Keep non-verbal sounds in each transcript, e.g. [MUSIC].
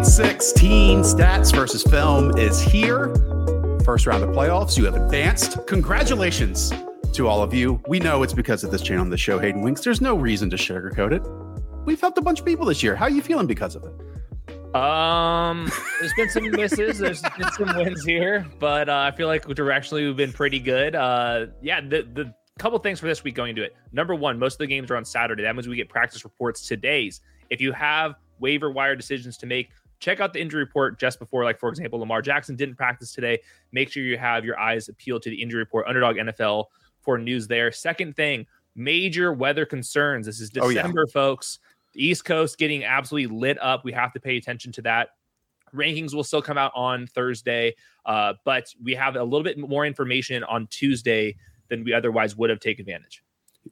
Week 16 stats versus film is here. First round of playoffs. You have advanced. Congratulations to all of you. We know it's because of this channel on the show, Hayden Winks. There's no reason to sugarcoat it. We've helped a bunch of people this year. How are you feeling because of it? Um, there's been some misses. There's been some wins here, but uh, I feel like directionally we've been pretty good. Uh, yeah, the the couple things for this week going into it. Number one, most of the games are on Saturday. That means we get practice reports today's. If you have waiver wire decisions to make, check out the injury report just before. Like for example, Lamar Jackson didn't practice today. Make sure you have your eyes peeled to the injury report. Underdog NFL for news there. Second thing, major weather concerns. This is Oh, yeah. December, folks. The East Coast getting absolutely lit up. We have to pay attention to that. Rankings will still come out on Thursday, uh, but we have a little bit more information on Tuesday than we otherwise would have taken advantage.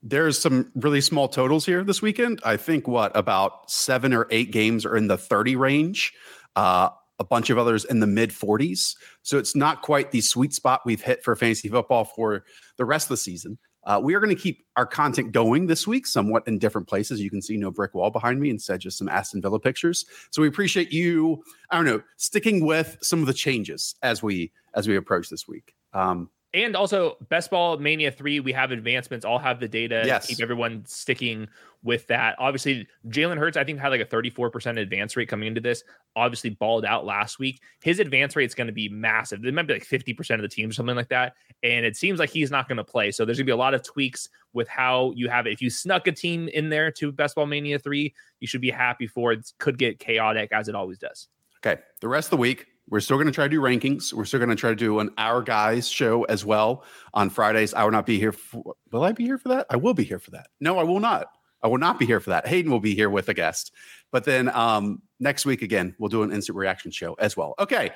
There's some really small totals here this weekend. I think what about seven or eight games are in the 30 range. Uh, a bunch of others in the mid 40s. So it's not quite the sweet spot we've hit for fantasy football for the rest of the season. Uh, we are going to keep our content going this week, somewhat in different places. You can see no brick wall behind me, instead just some Aston Villa pictures. So we appreciate you. I don't know, sticking with some of the changes as we as we approach this week. Um, And also, Best Ball Mania 3, we have advancements, all have the data. Yes. Keep everyone sticking with that. Obviously, Jalen Hurts, I think, had like a 34% advance rate coming into this. Obviously, balled out last week. His advance rate is going to be massive. It might be like 50% of the team or something like that. And it seems like he's not going to play. So there's going to be a lot of tweaks with how you have it. If you snuck a team in there to Best Ball Mania 3, you should be happy for it. It could get chaotic as it always does. Okay. The rest of the week, we're still going to try to do rankings. We're still going to try to do an Our Guys show as well on Fridays. I will not be here. For, will I be here for that? I will be here for that. No, I will not. I will not be here for that. Hayden will be here with a guest. But then um, next week, again, we'll do an instant reaction show as well. Okay.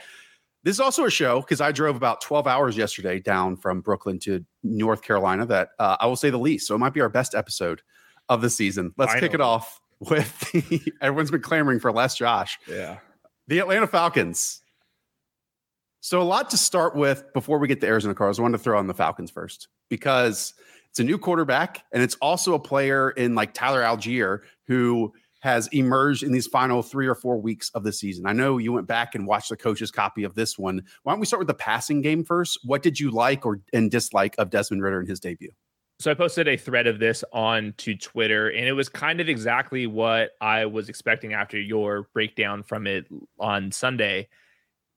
This is also a show because I drove about 12 hours yesterday down from Brooklyn to North Carolina that uh, I will say the least. So it might be our best episode of the season. Let's kick it off with [LAUGHS] the, everyone's been clamoring for less Josh. Yeah. The Atlanta Falcons. So a lot to start with before we get to Arizona Cardinals. I wanted to throw on the Falcons first because it's a new quarterback and it's also a player in like Tyler Allgeier who has emerged in these final three or four weeks of the season. I know you went back and watched the coach's copy of this one. Why don't we start with the passing game first? What did you like or and dislike of Desmond Ridder in his debut? So I posted a thread of this on to Twitter, and it was kind of exactly what I was expecting after your breakdown from it on Sunday.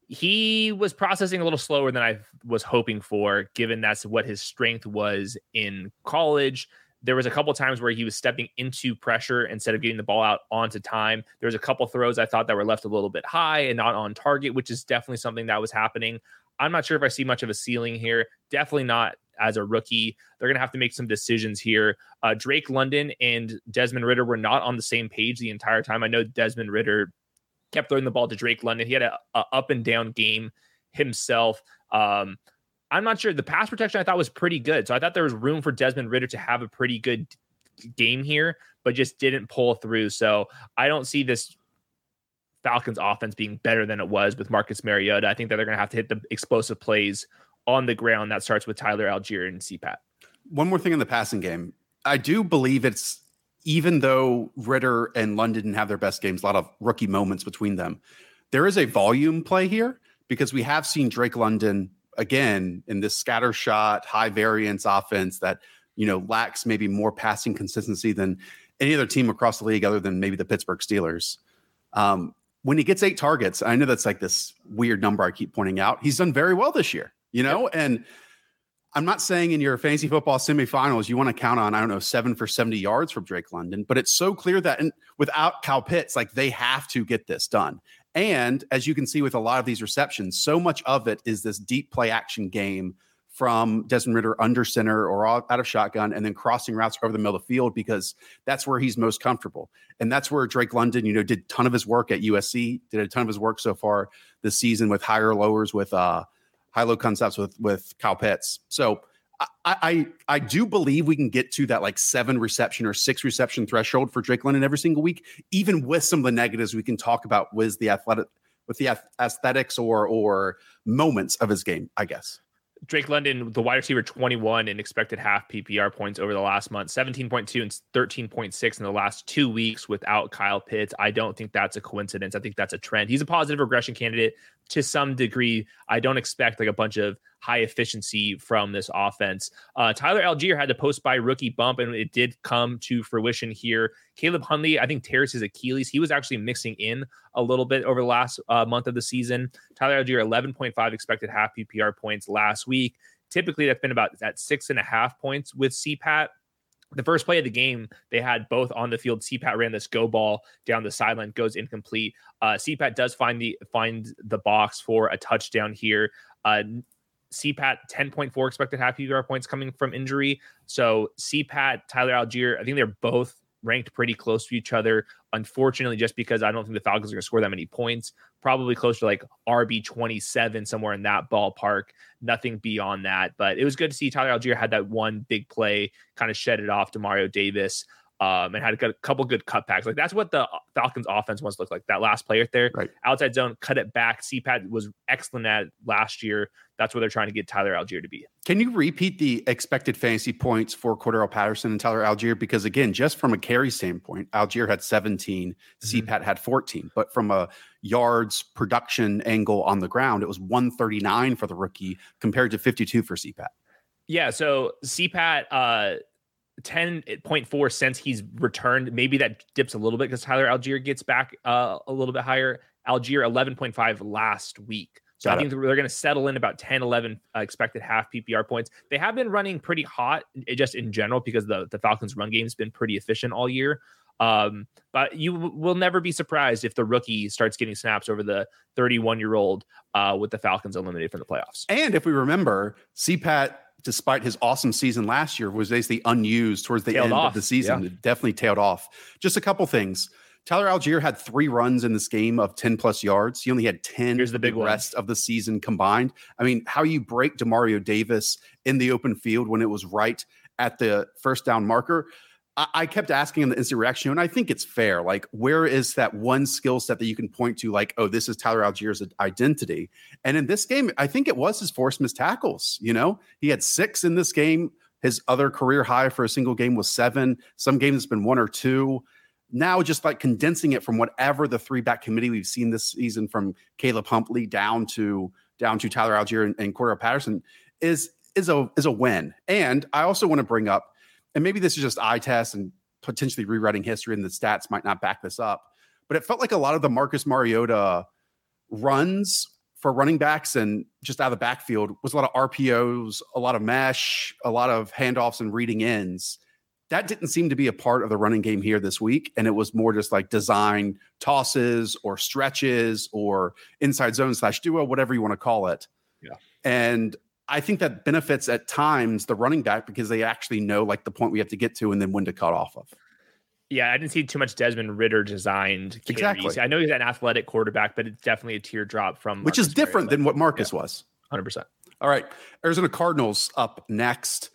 He was processing a little slower than I was hoping for, given that's what his strength was in college. There was a couple times where he was stepping into pressure instead of getting the ball out onto time. There was a couple throws I thought that were left a little bit high and not on target, which is definitely something that was happening. I'm not sure if I see much of a ceiling here. Definitely not as a rookie. They're going to have to make some decisions here. Uh, Drake London and Desmond Ridder were not on the same page the entire time. I know Desmond Ridder kept throwing the ball to Drake London. He had a, a up and down game himself. Um, I'm not sure. The pass protection I thought was pretty good. So I thought there was room for Desmond Ridder to have a pretty good game here, but just didn't pull through. So I don't see this Falcons offense being better than it was with Marcus Mariota. I think that they're going to have to hit the explosive plays on the ground. That starts with Tyler Allgeier and CPAT. One more thing in the passing game. I do believe it's even though Ridder and London didn't have their best games, a lot of rookie moments between them. There is a volume play here because we have seen Drake London again in this scatter shot, high variance offense that you know lacks maybe more passing consistency than any other team across the league, other than maybe the Pittsburgh Steelers. Um, when he gets eight targets, I know that's like this weird number I keep pointing out. He's done very well this year, you know, and I'm not saying in your fantasy football semifinals you want to count on I don't know seven for 70 yards from Drake London, but it's so clear that and without Kyle Pitts, like they have to get this done. And as you can see with a lot of these receptions, so much of it is this deep play action game from Desmond Ridder under center or out of shotgun and then crossing routes over the middle of the field because that's where he's most comfortable. And that's where Drake London, you know, did a ton of his work at USC, did a ton of his work so far this season with higher lowers with uh high low concepts with with Kyle Pitts. So I, I I do believe we can get to that like seven reception or six reception threshold for Drake London every single week, even with some of the negatives we can talk about with the athletic with the aesthetics or or moments of his game, I guess. Drake London, the wide receiver 21 in expected half PPR points over the last month, 17.2 and 13.6 in the last two weeks without Kyle Pitts. I don't think that's a coincidence. I think that's a trend. He's a positive regression candidate to some degree. I don't expect like a bunch of high efficiency from this offense. Uh, Tyler Allgeier had the post by rookie bump, and it did come to fruition here. Caleb Huntley, I think, tears his Achilles. He was actually mixing in a little bit over the last uh, month of the season. Tyler Allgeier, 11.5 expected half PPR points last week. Typically, that's been about at six and a half points with CPAT the first play of the game, they had both on the field. CPAT ran this go ball down the sideline, goes incomplete. Uh, CPAT does find the find the box for a touchdown here. Uh, CPAT 10.4 expected half PPR points coming from injury. So CPAT, Tyler Allgeier, I think they're both ranked pretty close to each other. Unfortunately, just because I don't think the Falcons are going to score that many points, probably close to like RB 27, somewhere in that ballpark. Nothing beyond that. But it was good to see Tyler Allgeier had that one big play, kind of shed it off to Mario Davis. Um, and had a couple good cutbacks. Like that's what the Falcons offense wants to look like. That last player there, right. outside zone, cut it back. CPAT was excellent at last year. That's what they're trying to get Tyler Allgeier to be. Can you repeat the expected fantasy points for Cordarrelle Patterson and Tyler Allgeier? Because again, just from a carry standpoint, Allgeier had 17, mm-hmm. CPAT had 14. But from a yards production angle on the ground, it was 139 for the rookie compared to 52 for CPAT. Yeah. So CPAT, uh, 10.4 since he's returned. Maybe that dips a little bit because Tyler Allgeier gets back uh, a little bit higher. Allgeier 11.5 last week. So Got I think it. they're going to settle in about 10, 11 uh, expected half PPR points. They have been running pretty hot eh, just in general because the, the Falcons run game has been pretty efficient all year. Um, but you w- will never be surprised if the rookie starts getting snaps over the 31 year old uh, with the Falcons eliminated from the playoffs. And if we remember, CPAT, despite his awesome season last year, was basically unused towards the tailed end off. of the season. Yeah. It definitely tailed off. Just a couple things. Tyler Allgeier had three runs in this game of 10 plus yards. He only had 10 Here's the big rest of the season combined. I mean, how you break Demario Davis in the open field when it was right at the first down marker. I, kept asking in the instant reaction, and I think it's fair. Like, where is that one skill set that you can point to, like, oh, this is Tyler Allgeier's identity? And in this game, I think it was his forced missed tackles. You know, he had six in this game. His other career high for a single game was seven. Some games it's been one or two now just like condensing it from whatever the three back committee we've seen this season from Caleb Huntley down to down to Tyler Allgeier and, and Cordarrelle Patterson is is a is a win. And I also want to bring up, and maybe this is just eye test and potentially rewriting history, and the stats might not back this up, but it felt like a lot of the Marcus Mariota runs for running backs and just out of the backfield was a lot of RPOs, a lot of mesh, a lot of handoffs and reading ends that didn't seem to be a part of the running game here this week. And it was more just like design tosses or stretches or inside zone slash duo, whatever you want to call it. Yeah. And I think that benefits at times the running back because they actually know like the point we have to get to and then when to cut off of. Yeah, I didn't see too much Desmond Ridder designed. Exactly. I know he's an athletic quarterback, but it's definitely a teardrop from which is different than what Marcus yeah, was. Hundred percent. All right, Arizona Cardinals up next.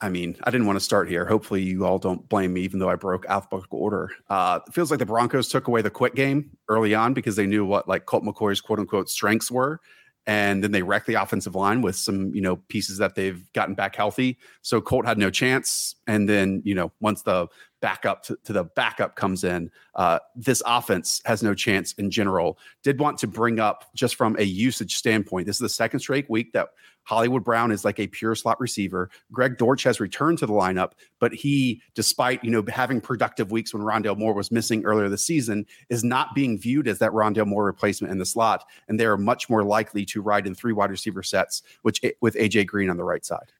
I mean, I didn't want to start here. Hopefully, you all don't blame me, even though I broke alphabetical order. Uh, it feels like the Broncos took away the quick game early on because they knew what like Colt McCoy's quote unquote strengths were, and then they wrecked the offensive line with some you know pieces that they've gotten back healthy. So Colt had no chance, and then you know once the backup to, to the backup comes in, uh, this offense has no chance in general. Did want to bring up just from a usage standpoint. This is the second straight week that Hollywood Brown is like a pure slot receiver. Greg Dortch has returned to the lineup, but he, despite you know having productive weeks when Rondale Moore was missing earlier this season, is not being viewed as that Rondale Moore replacement in the slot, and they are much more likely to ride in three wide receiver sets, which with AJ Green on the right side.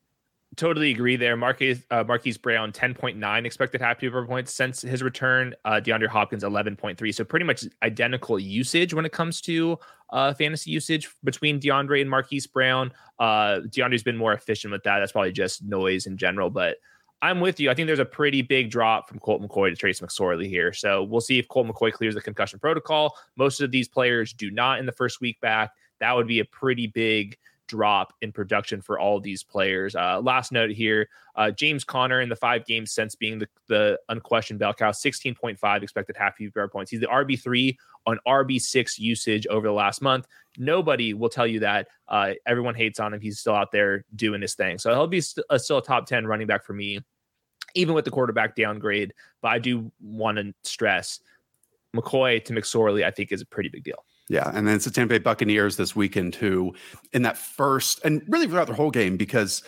Totally agree there. Marquise, uh, Marquise Brown, 10.9 expected half PPR points since his return. Uh, DeAndre Hopkins, 11.3. So pretty much identical usage when it comes to uh, fantasy usage between DeAndre and Marquise Brown. Uh, DeAndre's been more efficient with that. That's probably just noise in general, but I'm with you. I think there's a pretty big drop from Colt McCoy to Trace McSorley here. So we'll see if Colt McCoy clears the concussion protocol. Most of these players do not in the first week back. That would be a pretty big – drop in production for all these players. Uh, last note here uh, James Conner in the five games since being the, the unquestioned bell cow, 16.5 expected half PPR points. He's the RB3 on RB6 usage over the last month. Nobody will tell you that. Uh, everyone hates on him. He's still out there doing his thing. So he'll be st- a, still a top 10 running back for me, even with the quarterback downgrade. But I do want to stress McCoy to McSorley, I think, is a pretty big deal. Yeah, and then it's the Tampa Bay Buccaneers this weekend too, in that first and really throughout the whole game because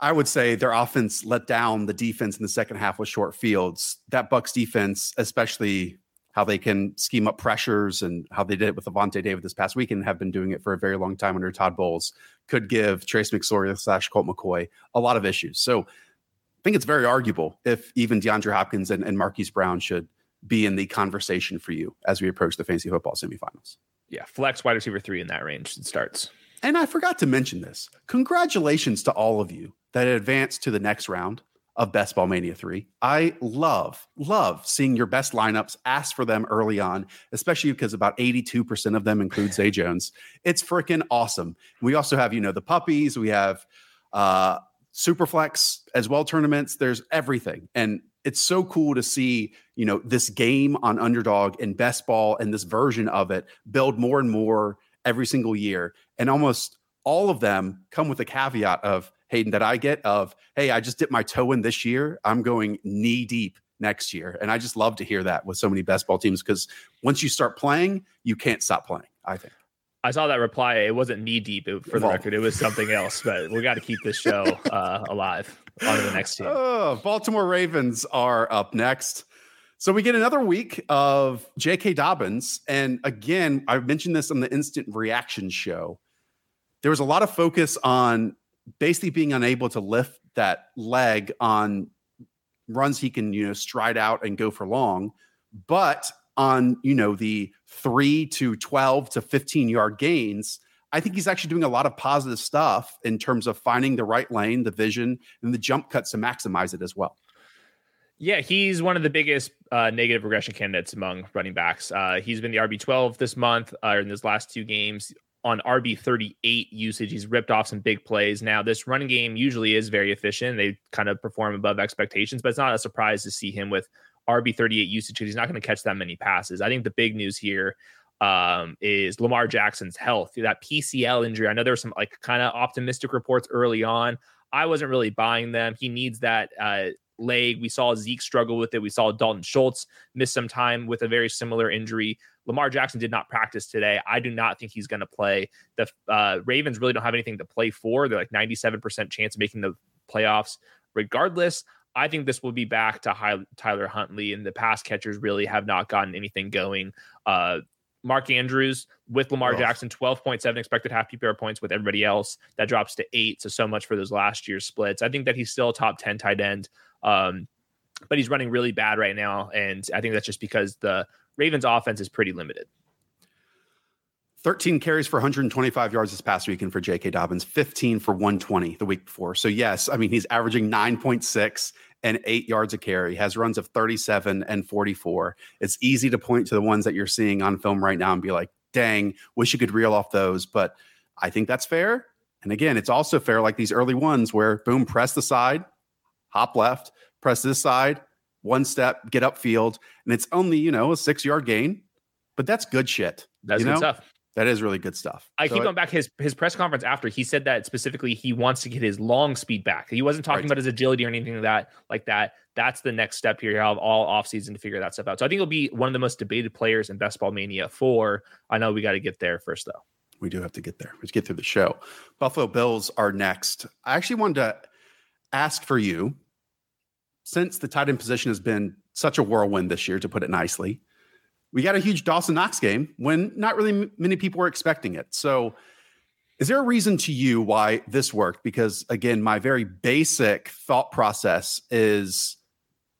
I would say their offense let down the defense in the second half with short fields. That Bucks defense, especially how they can scheme up pressures and how they did it with Lavonte David this past weekend, have been doing it for a very long time under Todd Bowles, could give Trace McSorley slash Colt McCoy a lot of issues. So I think it's very arguable if even DeAndre Hopkins and, and Marquise Brown should be in the conversation for you as we approach the fantasy football semifinals. Yeah, flex wide receiver three in that range it starts. And I forgot to mention this. Congratulations to all of you that advanced to the next round of Best Ball Mania 3. I love, love seeing your best lineups. Ask for them early on, especially because about 82% of them include Zay [LAUGHS] Jones. It's freaking awesome. We also have, you know, the puppies, we have uh Superflex as well tournaments. There's everything. And it's so cool to see you know this game on underdog and best ball and this version of it build more and more every single year. And almost all of them come with a caveat of hayden that i get of hey i just dipped my toe in this year i'm going knee deep next year. And i just love to hear that with so many best ball teams because once you start playing you can't stop playing i think I saw that reply. It wasn't knee deep for the well, record. It was something else, but we got to keep this show uh, alive. On to the next team. Oh, Baltimore Ravens are up next. So we get another week of J.K. Dobbins. And again, I mentioned this on the instant reaction show. There was a lot of focus on basically being unable to lift that leg on runs he can, you know, stride out and go for long. But on, you know, the three to 12 to 15 yard gains, I think he's actually doing a lot of positive stuff in terms of finding the right lane, the vision, and the jump cuts to maximize it as well. Yeah, he's one of the biggest uh, negative regression candidates among running backs. Uh, he's been the RB 12 this month uh, in his last two games. On RB 38 usage, he's ripped off some big plays. Now, this running game usually is very efficient. They kind of perform above expectations, but it's not a surprise to see him with RB 38 usage because he's not going to catch that many passes. I think the big news here um, is Lamar Jackson's health. That PCL injury. I know there were some like kind of optimistic reports early on. I wasn't really buying them. He needs that uh, leg. We saw Zeke struggle with it. We saw Dalton Schultz miss some time with a very similar injury. Lamar Jackson did not practice today. I do not think he's going to play. The uh, Ravens really don't have anything to play for. They're like 97% chance of making the playoffs regardless. I think this will be back to Tyler Huntley, and the pass catchers really have not gotten anything going. Uh, Mark Andrews with Lamar oh. Jackson, 12.7 expected half PPR points with everybody else. That drops to eight. So, so much for those last year's splits. I think that he's still a top 10 tight end, um, but he's running really bad right now. And I think that's just because the Ravens offense is pretty limited. 13 carries for 125 yards this past weekend for J.K. Dobbins, 15 for 120 the week before. So, yes, I mean, he's averaging 9.6 and eight yards a carry, has runs of 37 and 44. It's easy to point to the ones that you're seeing on film right now and be like, dang, wish you could reel off those. But I think that's fair. And again, it's also fair, like these early ones where boom, press the side, hop left, press this side, one step, get upfield. And it's only, you know, a six yard gain, but that's good shit. That's you good know? stuff. That is really good stuff. I so keep going back his his press conference after he said that specifically he wants to get his long speed back. He wasn't talking right. about his agility or anything like that like that. That's the next step here. You have all offseason to figure that stuff out. So I think he'll be one of the most debated players in Best Ball Mania 4. I know we got to get there first though. We do have to get there. Let's get through the show. Buffalo Bills are next. I actually wanted to ask for you since the tight end position has been such a whirlwind this year, to put it nicely we got a huge Dawson Knox game when not really many people were expecting it. So Is there a reason to you why this worked? Because again, my very basic thought process is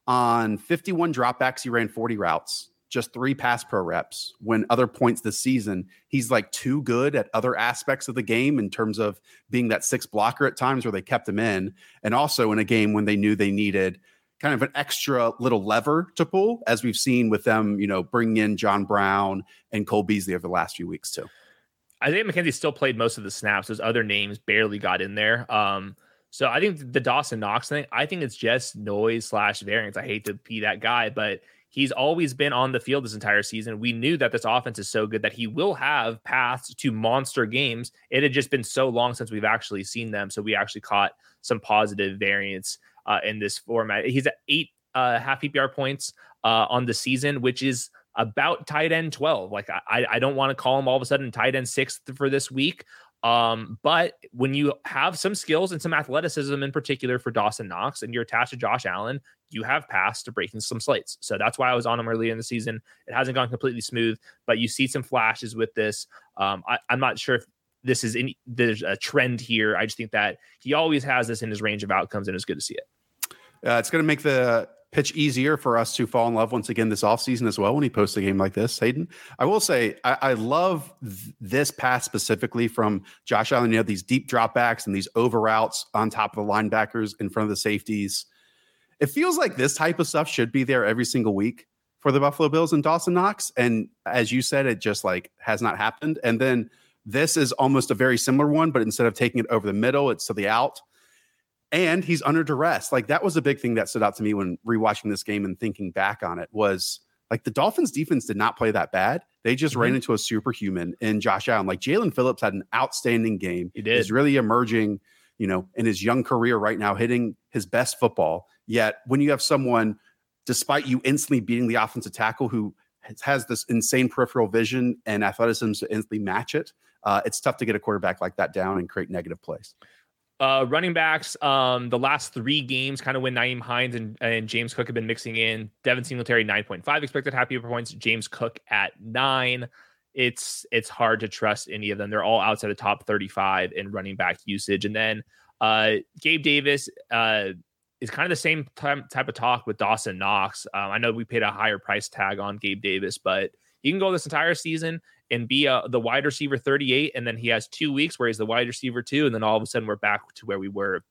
on 51 dropbacks, he ran 40 routes, just three pass pro reps. When other points this season, he's like too good at other aspects of the game in terms of being that six blocker at times where they kept him in. And also in a game when they knew they needed kind of an extra little lever to pull, as we've seen with them, you know, bringing in John Brown and Cole Beasley over the last few weeks too. Isaiah McKenzie still played most of the snaps. Those other names barely got in there. Um, so I think the Dawson Knox thing, I think it's just noise slash variance. I hate to be that guy, but he's always been on the field this entire season. We knew that this offense is so good that he will have paths to monster games. It had just been so long since we've actually seen them. So we actually caught some positive variance uh, in this format. He's at eight uh, half PPR points uh, on the season, which is about tight end 12. Like I, I don't want to call him all of a sudden tight end sixth for this week. Um, but when you have some skills and some athleticism in particular for Dawson Knox and you're attached to Josh Allen, you have passed to breaking some slates. So that's why I was on him early in the season. It hasn't gone completely smooth, but you see some flashes with this. Um, I, am not sure if this is any there's a trend here. I just think that he always has this in his range of outcomes and it's good to see it. Uh, it's going to make the pitch easier for us to fall in love once again this offseason as well when he posts a game like this, Hayden. I will say, I, I love th- this pass specifically from Josh Allen. You know, these deep dropbacks and these over routes on top of the linebackers in front of the safeties. It feels like this type of stuff should be there every single week for the Buffalo Bills and Dawson Knox. And as you said, it just like has not happened. And then this is almost a very similar one, but instead of taking it over the middle, it's to the out and he's under duress. Like that was a big thing that stood out to me when rewatching this game and thinking back on it was like the Dolphins defense did not play that bad. They just mm-hmm. ran into a superhuman in Josh Allen. Like Jaelan Phillips had an outstanding game. He did. He's really emerging, you know, in his young career right now, hitting his best football. Yet when you have someone, despite you instantly beating the offensive tackle who has this insane peripheral vision and athleticism to instantly match it, uh, it's tough to get a quarterback like that down and create negative plays. Uh, running backs, um, the last three games, kind of when Nyheim Hines and, and James Cook have been mixing in. Devin Singletary, 9.5 expected happy points. James Cook at nine. It's it's hard to trust any of them. They're all outside the top 35 in running back usage. And then uh, Gabe Davis uh, is kind of the same type, type of talk with Dawson Knox. Um, I know we paid a higher price tag on Gabe Davis, but he can go this entire season and be a, the wide receiver 38. And then he has two weeks where he's the wide receiver two. And then all of a sudden we're back to where we were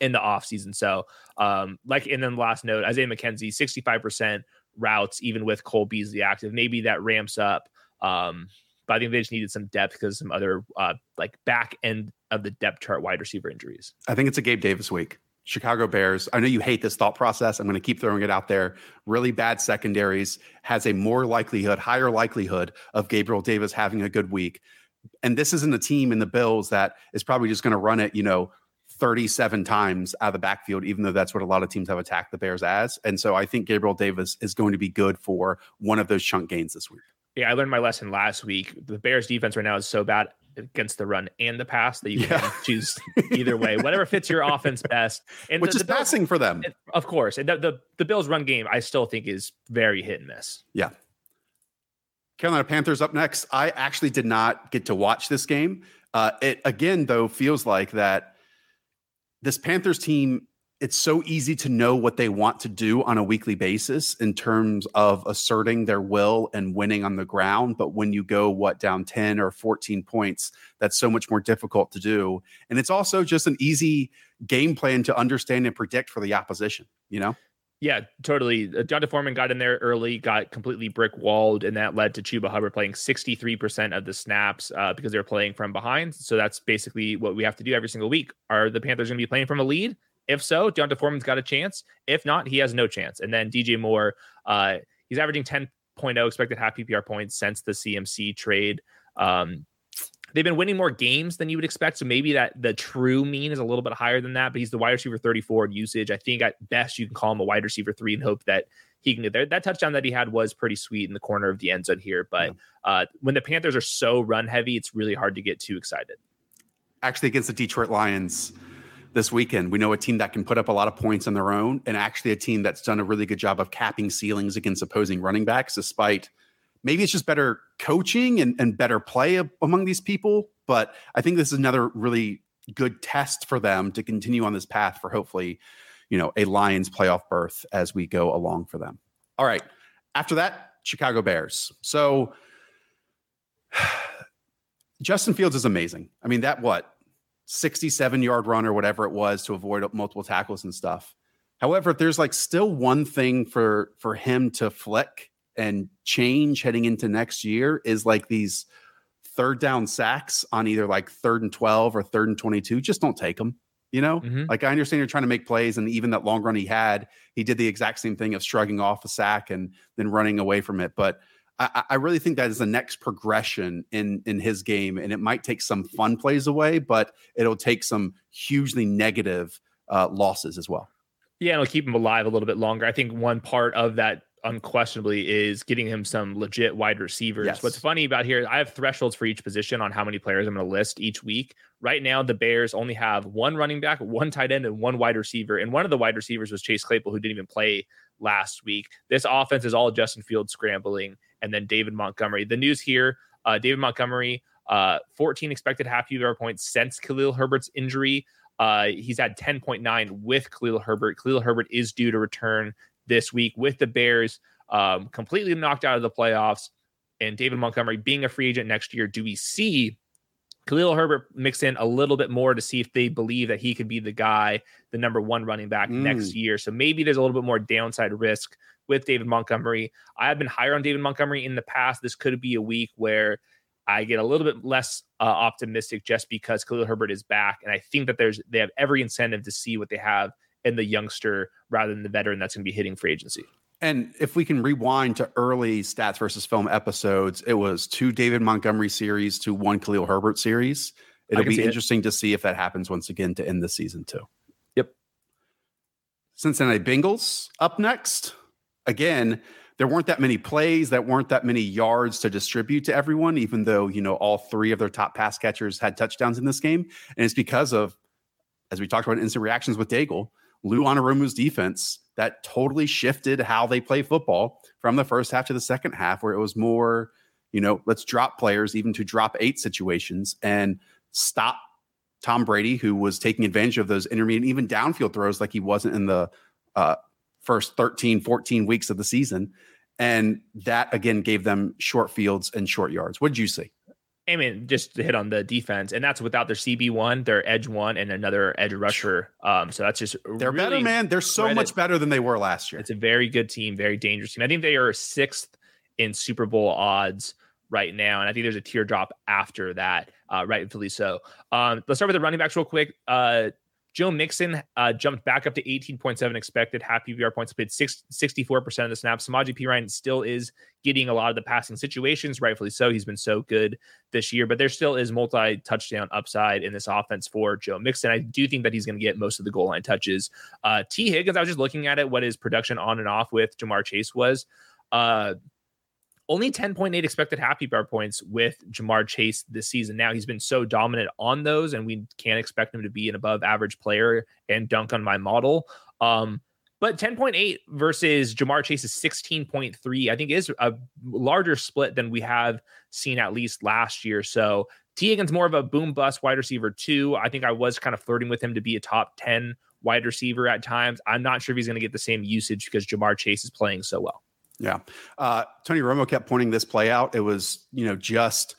in the offseason. So, um, like, and then the last note, Isaiah McKenzie, 65% routes, even with Cole Beasley active. Maybe that ramps up. Um, but I think they just needed some depth because some other uh, like back end of the depth chart wide receiver injuries. I think it's a Gabe Davis week. Chicago Bears. I know you hate this thought process. I'm going to keep throwing it out there. Really bad secondaries has a more likelihood, higher likelihood of Gabriel Davis having a good week. And this isn't a team in the Bills that is probably just going to run it, you know, 37 times out of the backfield, even though that's what a lot of teams have attacked the Bears as. And so I think Gabriel Davis is going to be good for one of those chunk gains this week. Yeah, I learned my lesson last week. The Bears defense right now is so bad against the run and the pass that you yeah. can choose [LAUGHS] either way, whatever fits your offense [LAUGHS] best. And which the, is the passing for them, of course. And the, the the Bills' run game, I still think, is very hit and miss. Yeah. Carolina Panthers up next. I actually did not get to watch this game. Uh, it again, though, feels like that this Panthers team it's so easy to know what they want to do on a weekly basis in terms of asserting their will and winning on the ground. But when you go, what, down 10 or 14 points, that's so much more difficult to do. And it's also just an easy game plan to understand and predict for the opposition, you know? Yeah, totally. Uh, D'Onta Foreman got in there early, got completely brick walled, and that led to Chuba Hubbard playing 63% of the snaps uh, because they were playing from behind. So that's basically what we have to do every single week. Are the Panthers going to be playing from a lead? If so, D'Onta Foreman's got a chance. If not, he has no chance. And then DJ Moore, uh, he's averaging 10.0 expected half PPR points since the CMC trade. Um, they've been winning more games than you would expect. So maybe that the true mean is a little bit higher than that, but he's the wide receiver 34 in usage. I think at best you can call him a wide receiver three and hope that he can get there. That touchdown that he had was pretty sweet in the corner of the end zone here. But yeah. uh, when the Panthers are so run heavy, it's really hard to get too excited. Actually, against the Detroit Lions, this weekend. We know a team that can put up a lot of points on their own, and actually a team that's done a really good job of capping ceilings against opposing running backs, despite maybe it's just better coaching and, and better play among these people But I think this is another really good test for them to continue on this path for hopefully, you know, a Lions playoff berth as we go along for them. All right. After that, Chicago Bears. So [SIGHS] Justin Fields is amazing. I mean, that what 67 yard run or whatever it was to avoid multiple tackles and stuff. However, there's like still one thing for for him to flick and change heading into next year is like these third down sacks on either like third and 12 or third and 22. Just don't take them. You know, mm-hmm. like I understand you're trying to make plays, and even that long run he had, he did the exact same thing of shrugging off a sack and then running away from it. But I, I, really think that is the next progression in in his game, and it might take some fun plays away, but it'll take some hugely negative uh, losses as well. Yeah, it'll keep him alive a little bit longer. I think one part of that unquestionably is getting him some legit wide receivers. Yes. What's funny about here, I have thresholds for each position on how many players I'm going to list each week. Right now, the Bears only have one running back, one tight end, and one wide receiver. And one of the wide receivers was Chase Claypool, who didn't even play last week. This offense is all Justin Fields scrambling, and then David Montgomery. The news here uh, David Montgomery, uh, 14 expected half PPR points since Khalil Herbert's injury. Uh, he's had 10.9 with Khalil Herbert. Khalil Herbert is due to return this week with the Bears um, completely knocked out of the playoffs and David Montgomery being a free agent next year. Do we see Khalil Herbert mix in a little bit more to see if they believe that he could be the guy, the number one running back mm. next year? So maybe there's a little bit more downside risk with David Montgomery. I have been higher on David Montgomery in the past. This could be a week where I get a little bit less uh, optimistic just because Khalil Herbert is back, and I think that there's they have every incentive to see what they have in the youngster rather than the veteran that's going to be hitting free agency. And if we can rewind to early stats versus film episodes, it was two David Montgomery series to one Khalil Herbert series. It'll be interesting it. to see if that happens once again to end the season too. Yep. Cincinnati Bengals up next. Again, there weren't that many plays, that weren't that many yards to distribute to everyone, even though, you know, all three of their top pass catchers had touchdowns in this game. And it's because of, as we talked about instant reactions with Daigle, Lou Anarumo's defense that totally shifted how they play football from the first half to the second half, where it was more, you know, let's drop players even to drop eight situations and stop Tom Brady, who was taking advantage of those intermediate, even downfield throws like he wasn't in the uh, first 13, 14 weeks of the season. And that again gave them short fields and short yards. What did you see? I mean, just to hit on the defense, and that's without their CB one, their edge one, and another edge rusher. Um, so that's just they're really better, man. They're so credit. much better than they were last year. It's a very good team, very dangerous team. I think they are sixth in Super Bowl odds right now, and I think there's a teardrop after that, uh, rightfully so. Um, let's start with the running backs real quick. Uh, Joe Mixon uh, jumped back up to 18.7 expected half PPR points, played 64% of the snaps. Samaje Perine still is getting a lot of the passing situations, rightfully so. He's been so good this year, but there still is multi touchdown upside in this offense for Joe Mixon. I do think that he's going to get most of the goal line touches. Uh, Tee Higgins, I was just looking at it, what his production on and off with Ja'Marr Chase was. Uh, only 10.8 expected half PPR points with Ja'Marr Chase this season. Now he's been so dominant on those, and we can't expect him to be an above average player and dunk on my model. Um, but 10.8 versus Ja'Marr Chase's 16.3, I think is a larger split than we have seen at least last year. So Tee Higgins more of a boom bust wide receiver too. I think I was kind of flirting with him to be a top 10 wide receiver at times. I'm not sure if he's going to get the same usage because Ja'Marr Chase is playing so well. Yeah. Uh, Tony Romo kept pointing this play out. It was, you know, just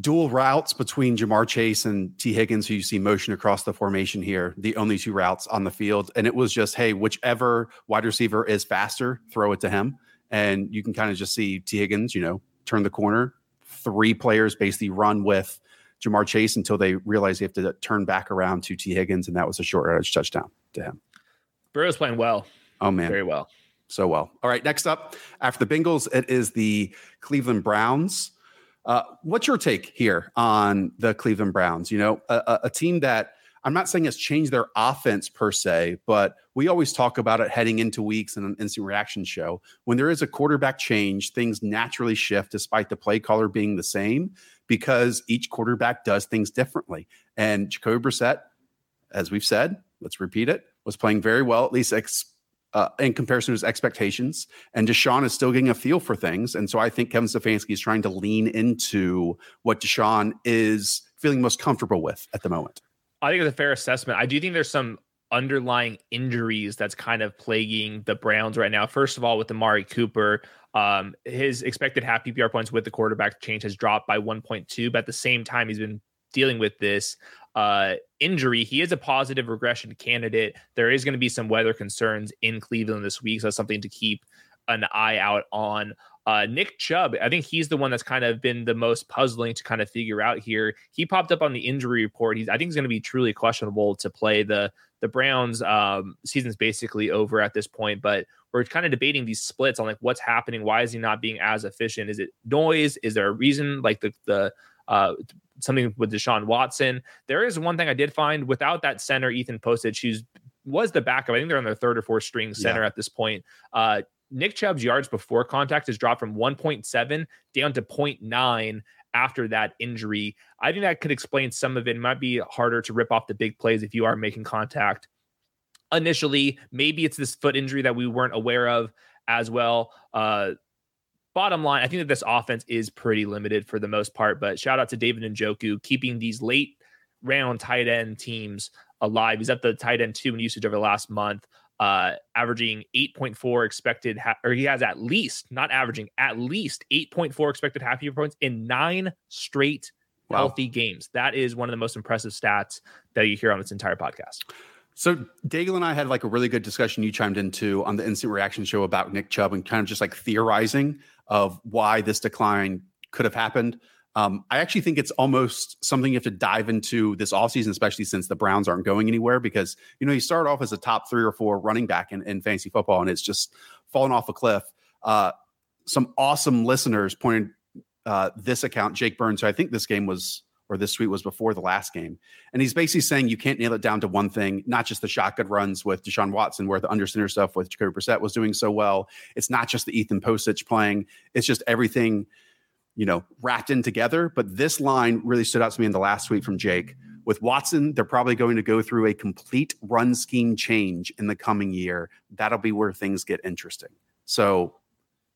dual routes between Ja'Marr Chase and Tee Higgins, who you see motion across the formation here, the only two routes on the field. And it was just, hey, whichever wide receiver is faster, throw it to him. And you can kind of just see Tee Higgins, you know, turn the corner. Three players basically run with Ja'Marr Chase until they realize they have to turn back around to Tee Higgins. And that was a short edge touchdown to him. Burrow's playing well. Oh, man. Very well so well. All right, next up, after the Bengals, it is the Cleveland Browns. Uh, what's your take here on the Cleveland Browns? You know, a, a, team that I'm not saying has changed their offense per se, but we always talk about it heading into weeks in an instant reaction show. When there is a quarterback change, things naturally shift despite the play caller being the same because each quarterback does things differently. And Jacoby Brissett, as we've said, let's repeat it, was playing very well, at least uh, in comparison to his expectations. And Deshaun is still getting a feel for things. And so I think Kevin Stefanski is trying to lean into what Deshaun is feeling most comfortable with at the moment. I think it's a fair assessment. I do think there's some underlying injuries that's kind of plaguing the Browns right now. First of all, with Amari Cooper, um, his expected half PPR points with the quarterback change has dropped by 1.2, but at the same time, he's been dealing with this uh, injury. He is a positive regression candidate. There is going to be some weather concerns in Cleveland this week, so that's something to keep an eye out on. Uh, Nick Chubb, I think he's the one that's kind of been the most puzzling to kind of figure out here. He popped up on the injury report. He's, I think, he's going to be truly questionable to play the the Browns. Um, season's basically over at this point, but we're kind of debating these splits on like what's happening. Why is he not being as efficient? Is it noise? Is there a reason? Like the the uh, something with Deshaun Watson. There is one thing I did find without that center, Ethan Pocic, who's was the backup. I think they're on their third or fourth string center yeah. at this point. Uh, Nick Chubb's yards before contact has dropped from 1.7 down to 0.9 after that injury. I think that could explain some of it. it. Might be harder to rip off the big plays if you are making contact initially. Maybe it's this foot injury that we weren't aware of as well. Uh, bottom line, I think that this offense is pretty limited for the most part. But shout out to David Njoku keeping these late round tight end teams alive. He's at the tight end two in usage over the last month, uh, averaging 8.4 expected, ha- or he has at least, not averaging, at least 8.4 expected half year points in nine straight wow. healthy games. That is one of the most impressive stats that you hear on this entire podcast. So Daigle and I had like a really good discussion you chimed into on the instant reaction show about Nick Chubb and kind of just like theorizing of why this decline could have happened. Um, I actually think it's almost something you have to dive into this offseason, especially since the Browns aren't going anywhere. Because, you know, you start off as a top three or four running back in, in fantasy football and it's just fallen off a cliff. Uh, some awesome listeners pointed uh, this account, Jake Burns. So I think this game was or this tweet was before the last game. And he's basically saying you can't nail it down to one thing, not just the shotgun runs with Deshaun Watson, where the under center stuff with Jacoby Brissett was doing so well. It's not just the Ethan Pocic playing, it's just everything, you know, wrapped in together. But this line really stood out to me in the last tweet from Jake. With Watson, they're probably going to go through a complete run scheme change in the coming year. That'll be where things get interesting. So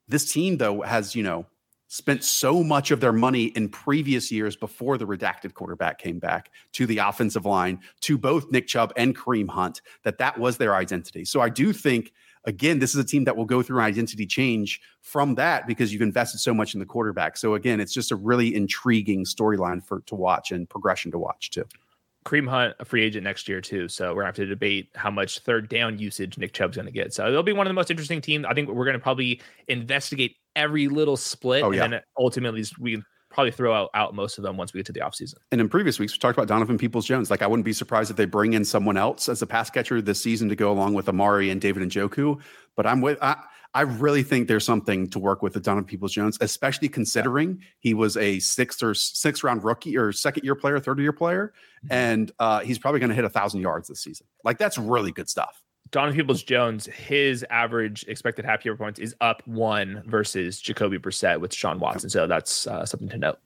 this team, though, has, you know, spent so much of their money in previous years before the redacted quarterback came back to the offensive line to both Nick Chubb and Kareem Hunt that that was their identity. So I do think again this is a team that will go through an identity change from that because you've invested so much in the quarterback. So again, it's just a really intriguing storyline for to watch and progression to watch too. Kareem Hunt a free agent next year too, so we're gonna have to debate how much third down usage Nick Chubb's gonna get. So it'll be one of the most interesting teams. I think we're gonna probably investigate every little split, oh, yeah. and then ultimately we probably throw out, out most of them once we get to the offseason. And in previous weeks, we talked about Donovan Peoples Jones. Like I wouldn't be surprised if they bring in someone else as a pass catcher this season to go along with Amari and David Njoku. But I'm with I, I really think there's something to work with the Donovan Peoples Jones, especially considering he was a sixth or sixth round rookie or second year player, third year player, mm-hmm. and uh, he's probably going to hit a thousand yards this season. Like that's really good stuff. Donovan Peoples Jones, his average expected half year points is up one versus Jacoby Brissett with Sean Watson. So that's uh, something to note.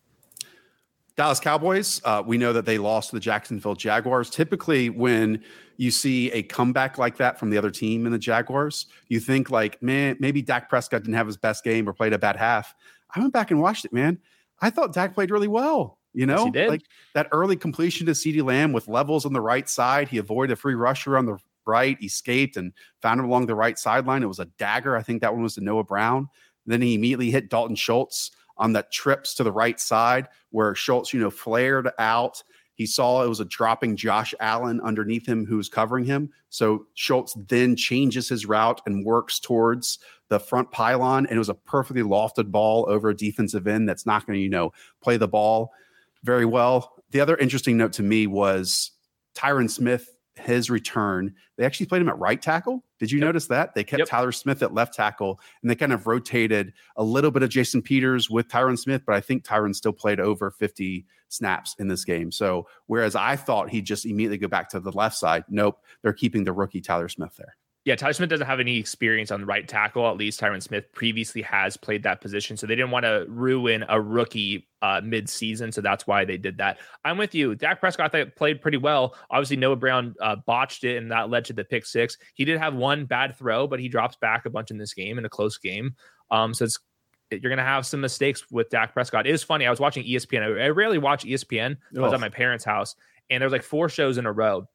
Dallas Cowboys, uh, we know that they lost to the Jacksonville Jaguars. Typically, when you see a comeback like that from the other team in the Jaguars, you think like, man, maybe Dak Prescott didn't have his best game or played a bad half. I went back and watched it, man. I thought Dak played really well. You know, yes, like that early completion to CeeDee Lamb with levels on the right side. He avoided a free rusher on the right, escaped and found him along the right sideline. It was a dagger. I think that one was to Noah Brown. Then he immediately hit Dalton Schultz on that trips to the right side where Schultz, you know, flared out. He saw it was a dropping Josh Allen underneath him who was covering him. So Schultz then changes his route and works towards the front pylon. And it was a perfectly lofted ball over a defensive end that's not going to, you know, play the ball very well. The other interesting note to me was Tyron Smith his return, they actually played him at right tackle. Did you yep. notice that? They kept yep. Tyler Smith at left tackle and they kind of rotated a little bit of Jason Peters with Tyron Smith, but I think Tyron still played over 50 snaps in this game. So whereas I thought he'd just immediately go back to the left side, nope, they're keeping the rookie Tyler Smith there. Yeah, Tyler Smith doesn't have any experience on the right tackle. At least Tyron Smith previously has played that position. So they didn't want to ruin a rookie uh, mid-season. So that's why they did that. I'm with you. Dak Prescott played pretty well. Obviously, Noah Brown uh, botched it, and that led to the pick six. He did have one bad throw, but he drops back a bunch in this game in a close game. Um, so it's you're going to have some mistakes with Dak Prescott. It is funny. I was watching ESPN. I, I rarely watch ESPN. I was at my parents' house, and there's like four shows in a row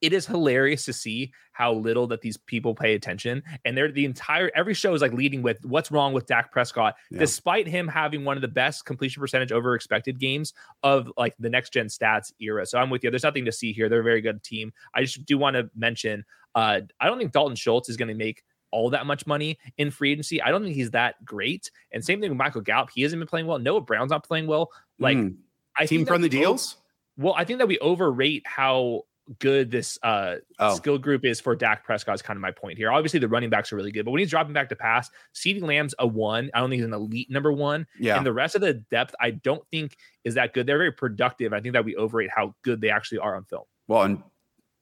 it is hilarious to see how little that these people pay attention. And they're the entire every show is like leading with what's wrong with Dak Prescott, yeah. despite him having one of the best completion percentage over expected games of like the next gen stats era. So I'm with you. There's nothing to see here. They're a very good team. I just do want to mention uh I don't think Dalton Schultz is going to make all that much money in free agency. I don't think he's that great. And same thing with Michael Gallup. He hasn't been playing well. Noah Brown's not playing well. Like mm. I team friendly deals. Well, I think that we overrate how good this uh oh. skill group is for Dak Prescott is kind of my point here. Obviously, the running backs are really good, but when he's dropping back to pass, CeeDee Lamb's a one. I don't think he's an elite number one. Yeah. And the rest of the depth, I don't think is that good. They're very productive. I think that we overrate how good they actually are on film. Well, and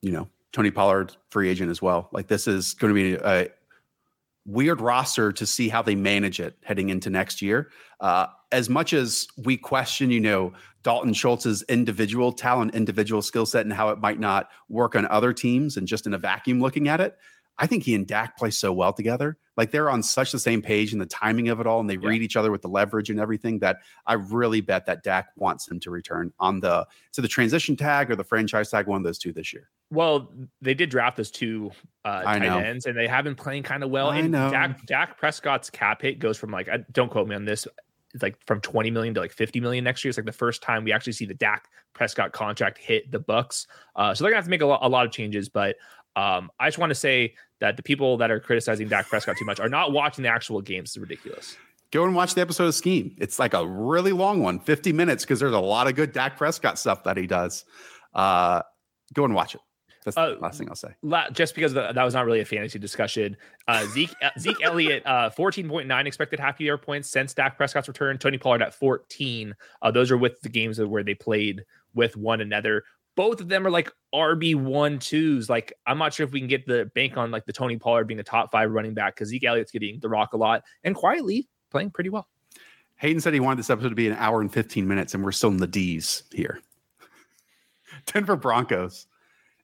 you know, Tony Pollard, free agent as well. Like this is going to be a weird roster to see how they manage it heading into next year. Uh, as much as we question, you know, Dalton Schultz's individual talent, individual skill set, and how it might not work on other teams and just in a vacuum looking at it, I think he and Dak play so well together. Like they're on such the same page and the timing of it all, and they yeah. read each other with the leverage and everything. That I really bet that Dak wants him to return on the to the transition tag or the franchise tag, one of those two this year. Well, they did draft those two uh, tight ends, and they have been playing kind of well. I and know. Dak, Dak Prescott's cap hit goes from like don't quote me on this it's like from 20 million to like 50 million next year. It's like the first time we actually see the Dak Prescott contract hit the Bucks. Uh, so they're gonna have to make a lot, a lot of changes. But um, I just want to say that the people that are criticizing Dak Prescott too much are not watching the actual games. It's ridiculous. Go and watch the episode of Scheme. It's like a really long one, 50 minutes, because there's a lot of good Dak Prescott stuff that he does. Uh, go and watch it. That's uh, the last thing I'll say. just because the, that was not really a fantasy discussion. Uh, Zeke uh, [LAUGHS] Zeke Elliott, uh, 14.9 expected half year points since Dak Prescott's return. Tony Pollard at 14. Uh, those are with the games where they played with one another. Both of them are like RB one twos. Like I'm not sure if we can get the bank on like the Tony Pollard being a top five running back because Zeke Elliott's getting the rock a lot and quietly playing pretty well. Hayden said he wanted this episode to be an hour and 15 minutes, and we're still in the D's here. [LAUGHS] Denver Broncos.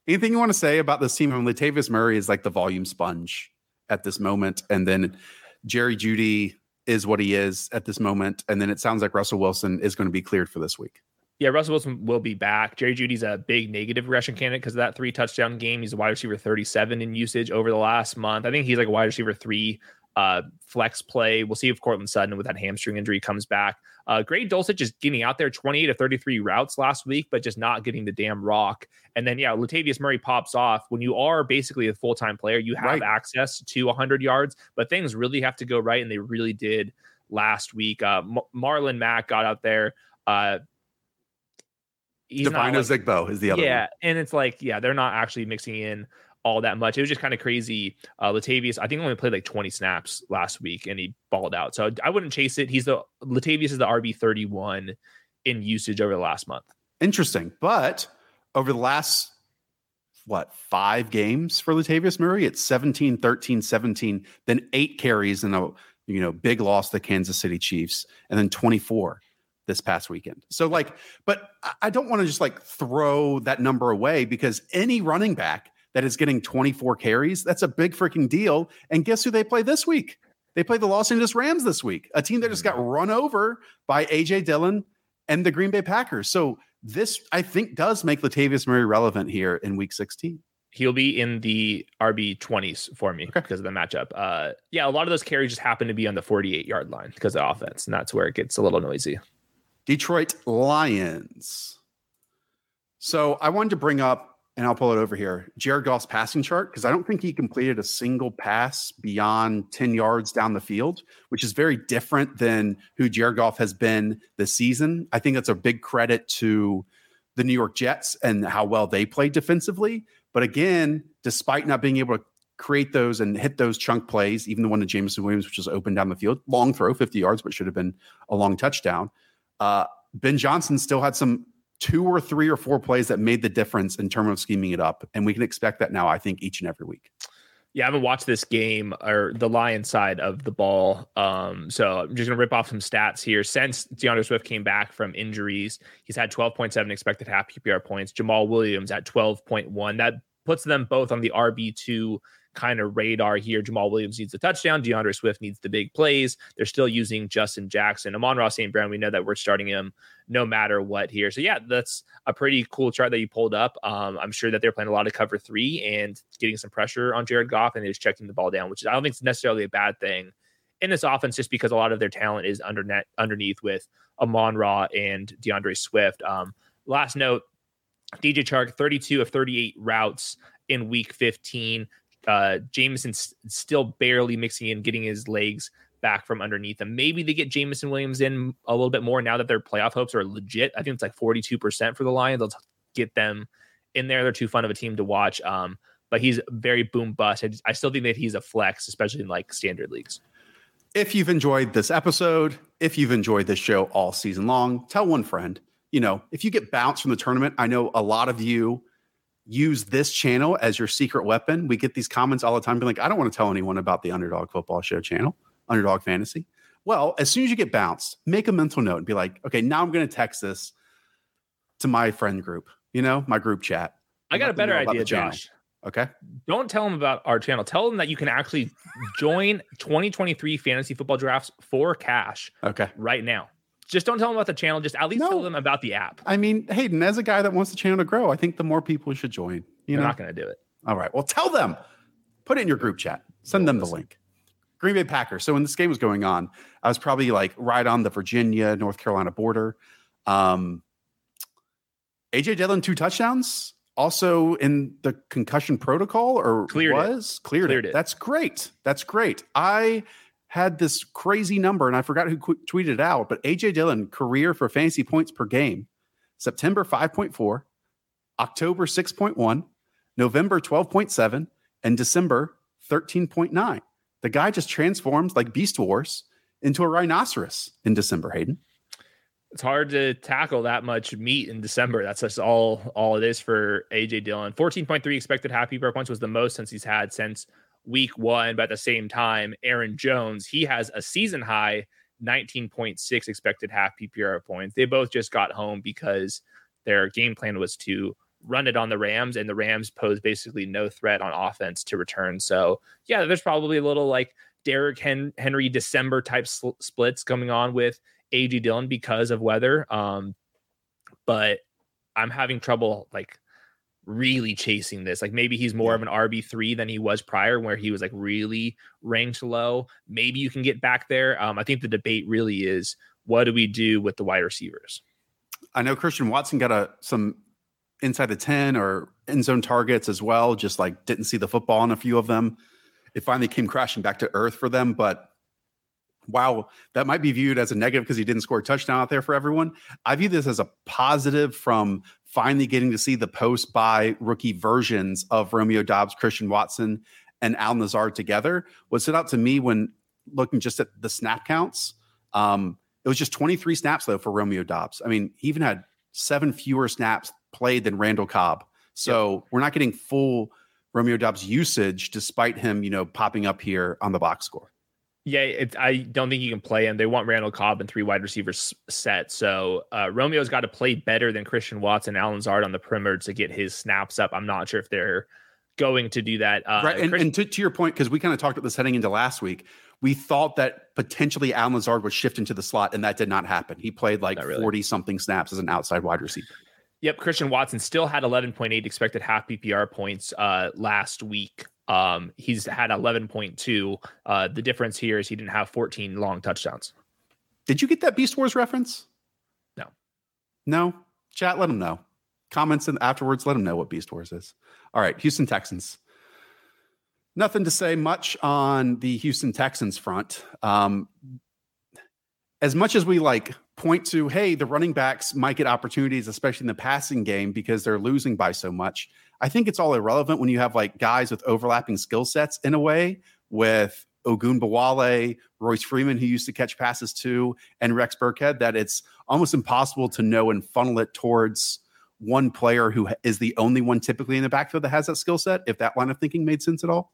Anything you want to say about this team? I mean, Latavius Murray is like the volume sponge at this moment, and then Jerry Jeudy is what he is at this moment, and then it sounds like Russell Wilson is going to be cleared for this week. Yeah, Russell Wilson will be back. Jerry Jeudy's a big negative regression candidate because of that three touchdown game. He's a wide receiver 37 in usage over the last month. I think he's like a wide receiver three uh, flex play. We'll see if Courtland Sutton with that hamstring injury comes back. Uh, Greg Dulcich is getting out there 28 to 33 routes last week, but just not getting the damn rock. And then, yeah, Latavius Murray pops off. When you are basically a full time player, you have right. access to 100 yards, but things really have to go right. And they really did last week. Uh, M- Marlon Mack got out there. Uh, Devine like, Ozigbo is the other yeah, one. and it's like, yeah, they're not actually mixing in all that much. It was just kind of crazy. Uh, Latavius, I think only played like 20 snaps last week and he balled out. So I wouldn't chase it. He's the Latavius is the RB 31 in usage over the last month. Interesting. But over the last what five games for Latavius Murray, it's 17, 13, 17, then eight carries and a you know big loss to the Kansas City Chiefs, and then 24 this past weekend. So like, but I don't want to just like throw that number away because any running back that is getting 24 carries. That's a big freaking deal. And guess who they play this week? They play the Los Angeles Rams this week, a team that just got run over by AJ Dillon and the Green Bay Packers. So this, I think, does make Latavius Murray relevant here in Week 16 he'll be in the RB 20s for me okay. because of the matchup. Uh, yeah, a lot of those carries just happen to be on the 48 yard line because of offense, and that's where it gets a little noisy. Detroit Lions. So I wanted to bring up and I'll pull it over here. Jared Goff's passing chart, because I don't think he completed a single pass beyond 10 yards down the field, which is very different than who Jared Goff has been this season. I think that's a big credit to the New York Jets and how well they played defensively. But again, despite not being able to create those and hit those chunk plays, even the one to Jameson Williams, which was open down the field, long throw, 50 yards, but should have been a long touchdown. Uh, ben Johnson still had some two or three or four plays that made the difference in terms of scheming it up. And we can expect that now, I think, each and every week. Yeah, I haven't watched this game or the Lion side of the ball. Um, so I'm just gonna rip off some stats here. Since DeAndre Swift came back from injuries, he's had 12.7 expected half PPR points. Jamaal Williams at 12.1. That puts them both on the RB2 kind of radar here. Jamaal Williams needs the touchdown. DeAndre Swift needs the big plays. They're still using Justin Jackson. Amon-Ra St. Brown, we know that we're starting him no matter what here. So, yeah, that's a pretty cool chart that you pulled up. Um, I'm sure that they're playing a lot of cover three and getting some pressure on Jared Goff and is checking the ball down, which I don't think is necessarily a bad thing in this offense just because a lot of their talent is under net, underneath with Amon Ra and DeAndre Swift. Um, last note DJ Chark, 32 of 38 routes in week 15 uh, Jameson's still barely mixing in, getting his legs back from underneath them. Maybe they get Jameson Williams in a little bit more now that their playoff hopes are legit. I think it's like 42% for the Lions. They'll get them in there. They're too fun of a team to watch. Um, but he's very boom bust. I, I still think that he's a flex, especially in like standard leagues. If you've enjoyed this episode, if you've enjoyed this show all season long, tell one friend. You know, if you get bounced from the tournament, I know a lot of you use this channel as your secret weapon. We get these comments all the time, being like, I don't want to tell anyone about the Underdog Football Show channel, Underdog Fantasy. Well, as soon as you get bounced, make a mental note and be like, okay, now I'm going to text this to my friend group, you know, my group chat. I got a better idea, Josh. Okay. Don't tell them about our channel. Tell them that you can actually join 2023 fantasy football drafts for cash. Okay. Right now. Just don't tell them about the channel. Just at least no. tell them about the app. I mean, Hayden, as a guy that wants the channel to grow, I think the more people should join. You're know? not going to do it. All right. Well, tell them. Put it in your group chat. Send them the link. Green Bay Packers. So when this game was going on, I was probably like right on the Virginia North Carolina border. Um, AJ Dillon two touchdowns. Also in the concussion protocol, or cleared was it. cleared, cleared it. it. That's great. That's great. I had this crazy number, and I forgot who qu- tweeted it out, but AJ Dillon, career for fantasy points per game, September 5.4, October 6.1, November 12.7, and December 13.9. The guy just transforms like Beast Wars into a rhinoceros in December, Hayden. It's hard to tackle that much meat in December. That's just all all it is for AJ Dillon. 14.3 expected happy PPR points was the most since he's had since week one, but at the same time, Aaron Jones, he has a season high 19.6 expected half PPR points. They both just got home because their game plan was to run it on the Rams, and the Rams pose basically no threat on offense to return. So, yeah, there's probably a little like Derrick Henry December type sl- splits coming on with AJ Dillon because of weather. Um, but I'm having trouble like really chasing this. Like maybe he's more of an RB3 than he was prior, where he was like really ranked low. Maybe you can get back there. Um, I think the debate really is what do we do with the wide receivers? I know Christian Watson got a some inside the 10 or end zone targets as well, just like didn't see the football on a few of them. It finally came crashing back to earth for them, but wow, that might be viewed as a negative because he didn't score a touchdown out there for everyone. I view this as a positive from finally getting to see the post by rookie versions of Romeo Doubs, Christian Watson, and Al Lazard together. What stood out to me when looking just at the snap counts, um, it was just 23 snaps though for Romeo Doubs. I mean, he even had seven fewer snaps played than Randall Cobb. So yep. we're not getting full Romeo Doubs usage despite him, you know, popping up here on the box score. Yeah, it, I don't think you can play him. They want Randall Cobb and three wide receivers set. So uh, Romeo's got to play better than Christian Watson, Allen Lazard on the perimeter to get his snaps up. I'm not sure if they're going to do that. Uh, right. And, Chris- and to, to, your point, because we kind of talked about this heading into last week, we thought that potentially Allen Lazard would shift into the slot, and that did not happen. He played like 40 really. something snaps as an outside wide receiver. Yep. Christian Watson still had 11.8 expected half PPR points uh, last week. Um, he's had 11.2. Uh, the difference here is he didn't have 14 long touchdowns. Did you get that Beast Wars reference? No. No? Chat, let him know. Comments and afterwards, let him know what Beast Wars is. All right, Houston Texans. Nothing to say much on the Houston Texans front. Um, as much as we like point to, hey, the running backs might get opportunities, especially in the passing game, because they're losing by so much. I think it's all irrelevant when you have like guys with overlapping skill sets in a way with Ogunbowale, Royce Freeman, who used to catch passes too, and Rex Burkhead, that it's almost impossible to know and funnel it towards one player who is the only one typically in the backfield that has that skill set, if that line of thinking made sense at all.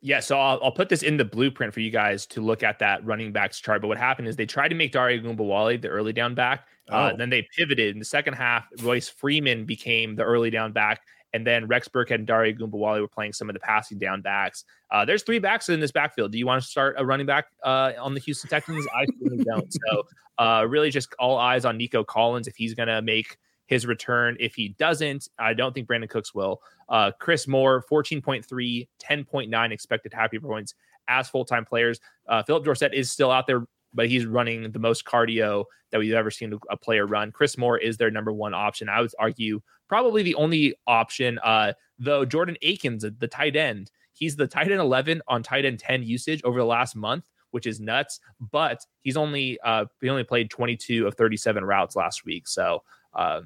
Yeah, so I'll, I'll put this in the blueprint for you guys to look at that running backs chart. But what happened is they tried to make Dare Ogunbowale the early down back. Uh, oh. then they pivoted in the second half. Royce Freeman became the early down back, and then Rex Burkhead and Dare Ogunbowale were playing some of the passing down backs. Uh, there's three backs in this backfield. Do you want to start a running back uh, on the Houston Texans? I certainly don't. So uh, really, just all eyes on Nico Collins if he's going to make his return. If he doesn't, I don't think Brandin Cooks will. Uh, Chris Moore, 14.3, 10.9 expected happy points as full time players. Uh, Phillip Dorsett is still out there, but he's running the most cardio that we've ever seen a player run. Chris Moore is their number one option. I would argue probably the only option, uh, though Jordan Akins, the tight end, he's the tight end 11 on tight end 10 usage over the last month which is nuts. But he's only uh, he only played 22 of 37 routes last week, so uh,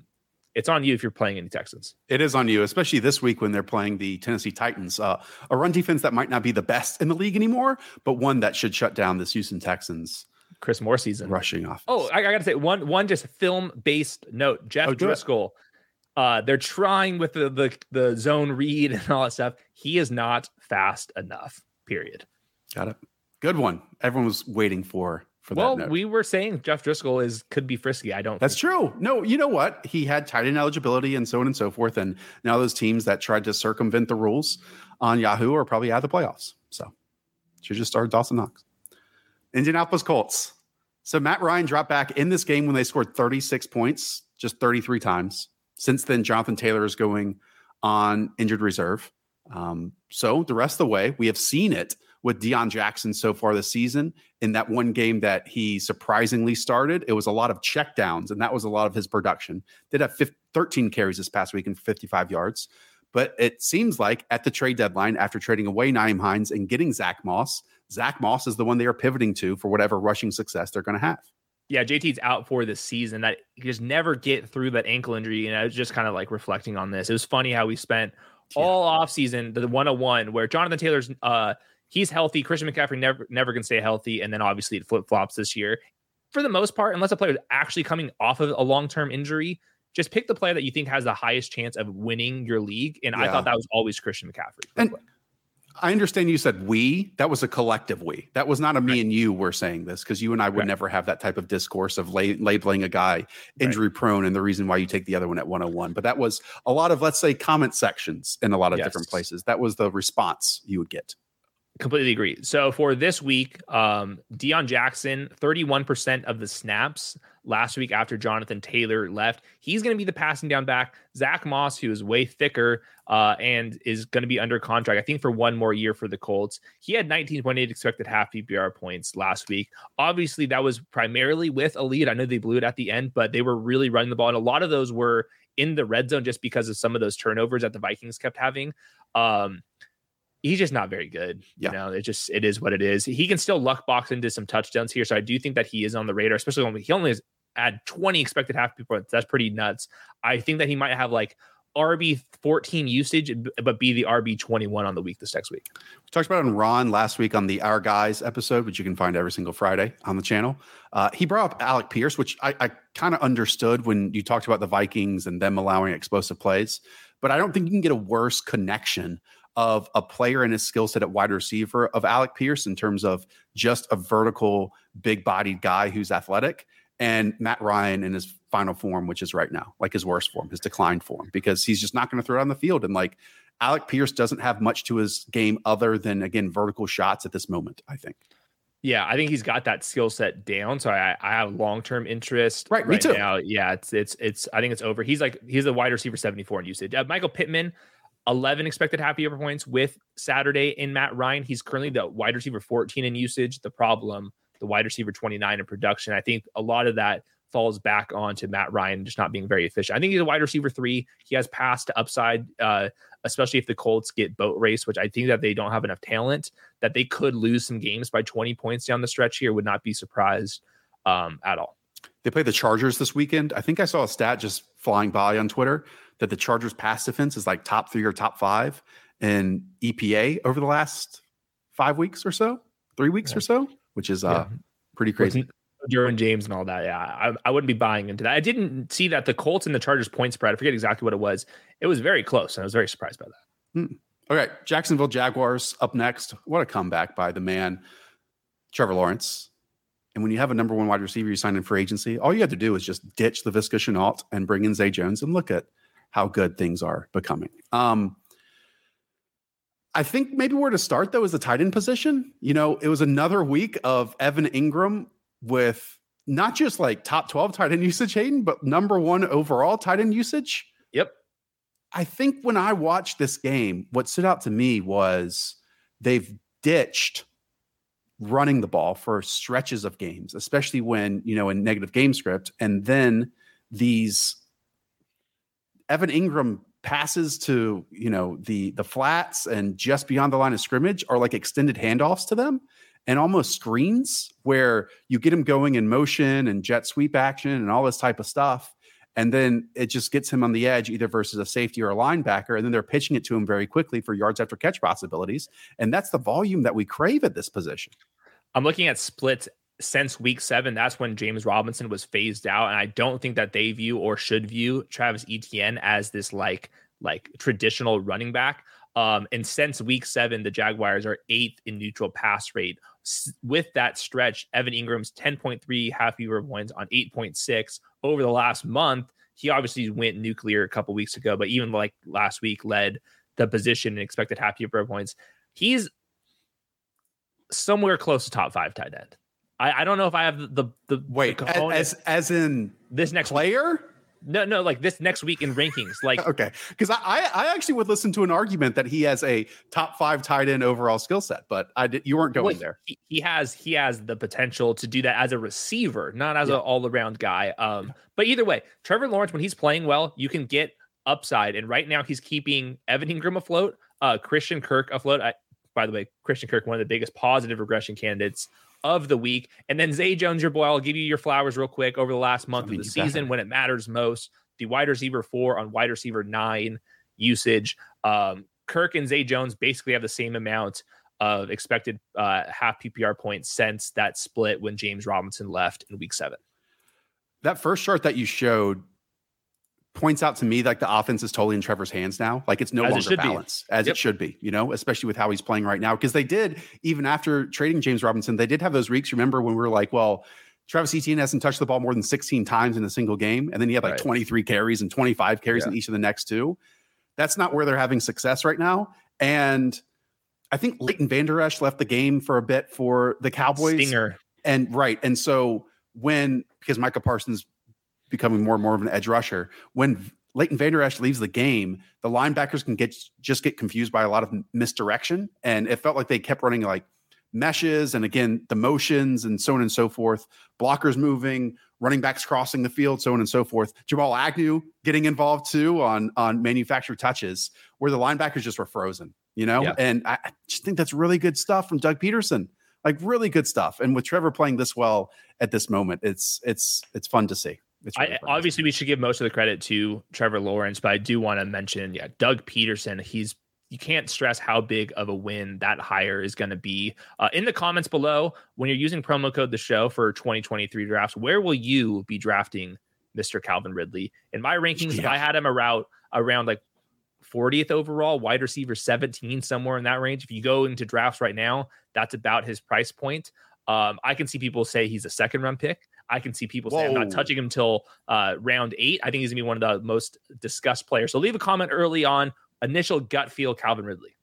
it's on you if you're playing any Texans. It is on you, especially this week when they're playing the Tennessee Titans, uh, a run defense that might not be the best in the league anymore, but one that should shut down this Houston Texans. Chris Moore season rushing off. Oh, I, I got to say one one just film based note. Jeff oh, Driskel. Uh, they're trying with the, the the zone read [LAUGHS] and all that stuff. He is not fast enough. Period. Got it. Good one. Everyone was waiting for for well, that. Well, we were saying Jeff Driskel is could be frisky. I don't. That's true. No, you know what? He had tight end eligibility and so on and so forth. And now those teams that tried to circumvent the rules on Yahoo are probably out of the playoffs. So should just start Dawson Knox. Indianapolis Colts. So Matt Ryan dropped back in this game when they scored 36 points, just 33 times. Since then, Jonathan Taylor is going on injured reserve. Um, so the rest of the way, we have seen it with Deon Jackson so far this season. In that one game that he surprisingly started, it was a lot of checkdowns, and that was a lot of his production. Did have 15, 13 carries this past week and 55 yards. But it seems like at the trade deadline, after trading away Nyheim Hines and getting Zach Moss, Zach Moss is the one they are pivoting to for whatever rushing success they're going to have. Yeah, JT's out for this season. That he just never get through that ankle injury. And I was just kind of like reflecting on this. It was funny how we spent all off season the 101 where Jonathan Taylor's uh he's healthy. Christian McCaffrey never never can stay healthy, and then obviously it flip flops this year. For the most part, unless a player is actually coming off of a long term injury, just pick the player that you think has the highest chance of winning your league. And yeah. I thought that was always Christian McCaffrey. And I understand you said we. That was a collective we. That was not a me right. and you were saying this because you and I would right. never have that type of discourse of la- labeling a guy injury right. prone and the reason why you take the other one at 101. But that was a lot of, let's say, comment sections in a lot of yes. different places. That was the response you would get. Completely agree. So for this week, um, Deon Jackson, 31% of the snaps last week after Jonathan Taylor left. He's going to be the passing down back. Zach Moss, who is way thicker uh, and is going to be under contract, I think, for one more year for the Colts. He had 19.8 expected half PPR points last week. Obviously, that was primarily with a lead. I know they blew it at the end, but they were really running the ball. And a lot of those were in the red zone just because of some of those turnovers that the Vikings kept having. Um, he's just not very good. Yeah. You know, it just it is what it is. He can still luck box into some touchdowns here, so I do think that he is on the radar, especially when he only has had 20 expected half points. That's pretty nuts. I think that he might have like RB 14 usage, but be the RB 21 on the week this next week. We talked about on Ron last week on the Our Guys episode, which you can find every single Friday on the channel. Uh, he brought up Alec Pierce, which I, I kind of understood when you talked about the Vikings and them allowing explosive plays, but I don't think you can get a worse connection of a player and his skill set at wide receiver of Alec Pierce in terms of just a vertical, big bodied guy who's athletic, and Matt Ryan in his final form, which is right now, like his worst form, his declined form, because he's just not going to throw it on the field. And like Alec Pierce doesn't have much to his game other than, again, vertical shots at this moment, I think. Yeah, I think he's got that skill set down. So I, I have long term interest. Right, right me too. Now. Yeah, it's it's it's. I think it's over. He's like he's a wide receiver seventy four in usage. Uh, Michael Pittman, 11 expected happy PPR points with Saturday in Matt Ryan. He's currently the wide receiver 14 in usage. The problem, the wide receiver 29 in production. I think a lot of that falls back onto Matt Ryan just not being very efficient. I think he's a wide receiver three. He has passed to upside, uh, especially if the Colts get boat race, which I think that they don't have enough talent that they could lose some games by 20 points down the stretch here. Would not be surprised um, at all. They play the Chargers this weekend. I think I saw a stat just flying by on Twitter that the Chargers pass defense is like top three or top five in EPA over the last five weeks or so, three weeks yeah. or so, which is uh, yeah. pretty crazy. Derwin James and all that. Yeah, I, I wouldn't be buying into that. I didn't see that the Colts and the Chargers point spread. I forget exactly what it was. It was very close, and I was very surprised by that. Hmm. Okay, Jacksonville Jaguars up next. What a comeback by the man, Trevor Lawrence. And when you have a number one wide receiver you sign in for agency, all you have to do is just ditch Laviska Shenault and bring in Zay Jones and look at how good things are becoming. Um, I think maybe where to start though is the tight end position. You know, it was another week of Evan Engram with not just like top 12 tight end usage, Hayden, but number one overall tight end usage. Yep. I think when I watched this game, what stood out to me was they've ditched running the ball for stretches of games, especially when, you know, in negative game script. And then these Evan Engram passes to, you know, the the flats and just beyond the line of scrimmage are like extended handoffs to them and almost screens where you get him going in motion and jet sweep action and all this type of stuff. And then it just gets him on the edge, either versus a safety or a linebacker. And then they're pitching it to him very quickly for yards after catch possibilities. And that's the volume that we crave at this position. I'm looking at splits since week seven. That's when James Robinson was phased out. And I don't think that they view or should view Travis Etienne as this like like traditional running back. Um, and since week seven, the Jaguars are eighth in neutral pass rate. S- with that stretch, Evan Engram's 10.3 half PPR points on 8.6 over the last month. He obviously went nuclear a couple weeks ago, but even like last week, led the position and expected half PPR points. He's somewhere close to top five tight end. I, I don't know if I have the the, the wait the as as in this next player. No, no, like this next week in rankings. Like [LAUGHS] okay, because I I actually would listen to an argument that he has a top five tight end overall skill set, but I did you weren't going well, there. He, he, has he has the potential to do that as a receiver, not as yeah. an all around guy. Um, but either way, Trevor Lawrence when he's playing well, you can get upside, and right now he's keeping Evan Engram afloat, uh, Christian Kirk afloat. I, by the way, Christian Kirk, one of the biggest positive regression candidates of the week. And then Zay Jones, your boy, I'll give you your flowers real quick over the last month of the season when it matters most. The wide receiver four on wide receiver nine usage. Um, Kirk and Zay Jones basically have the same amount of expected uh, half PPR points since that split when James Robinson left in week seven. That first chart that you showed points out to me like the offense is totally in Trevor's hands now. Like it's no as longer balanced be. as yep. it should be, you know, especially with how he's playing right now. Because they did, even after trading James Robinson, they did have those weeks. Remember when we were like, well, Travis Etienne hasn't touched the ball more than 16 times in a single game. And then he had like right. 23 carries and 25 carries yeah. in each of the next two. That's not where they're having success right now. And I think Leighton Vander Esch left the game for a bit for the Cowboys. Stinger. And right. And so when, because Micah Parsons becoming more and more of an edge rusher. When Leighton Vander Esch leaves the game, the linebackers can get just get confused by a lot of misdirection, and it felt like they kept running like meshes and again the motions and so on and so forth. Blockers moving, running backs crossing the field, so on and so forth. Jamal Agnew getting involved too on on manufactured touches where the linebackers just were frozen, you know. Yeah. And I, I just think that's really good stuff from Doug Pederson like really good stuff. And with Trevor playing this well at this moment, it's it's it's fun to see. Really I, obviously, we should give most of the credit to Trevor Lawrence, but I do want to mention, yeah, Doug Pederson. He's you can't stress how big of a win that hire is going to be. Uh, in the comments below, when you're using promo code the show for 2023 drafts, where will you be drafting Mr. Calvin Ridley? In my rankings, yeah. I had him around around like 40th overall, wide receiver 17, somewhere in that range. If you go into drafts right now, that's about his price point. Um, I can see people say he's a second round pick. I can see people say I'm not touching him until uh, round eight. I think he's gonna be one of the most discussed players. So leave a comment early on. Initial gut feel, Calvin Ridley.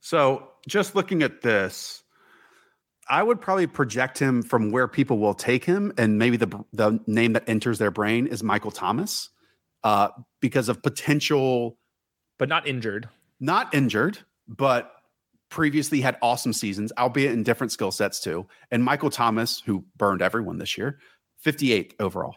So just looking at this, I would probably project him from where people will take him, and maybe the the name that enters their brain is Michael Thomas, uh, because of potential, but not injured. Not injured, but previously had awesome seasons, albeit in different skill sets too. And Michael Thomas, who burned everyone this year, 58 overall.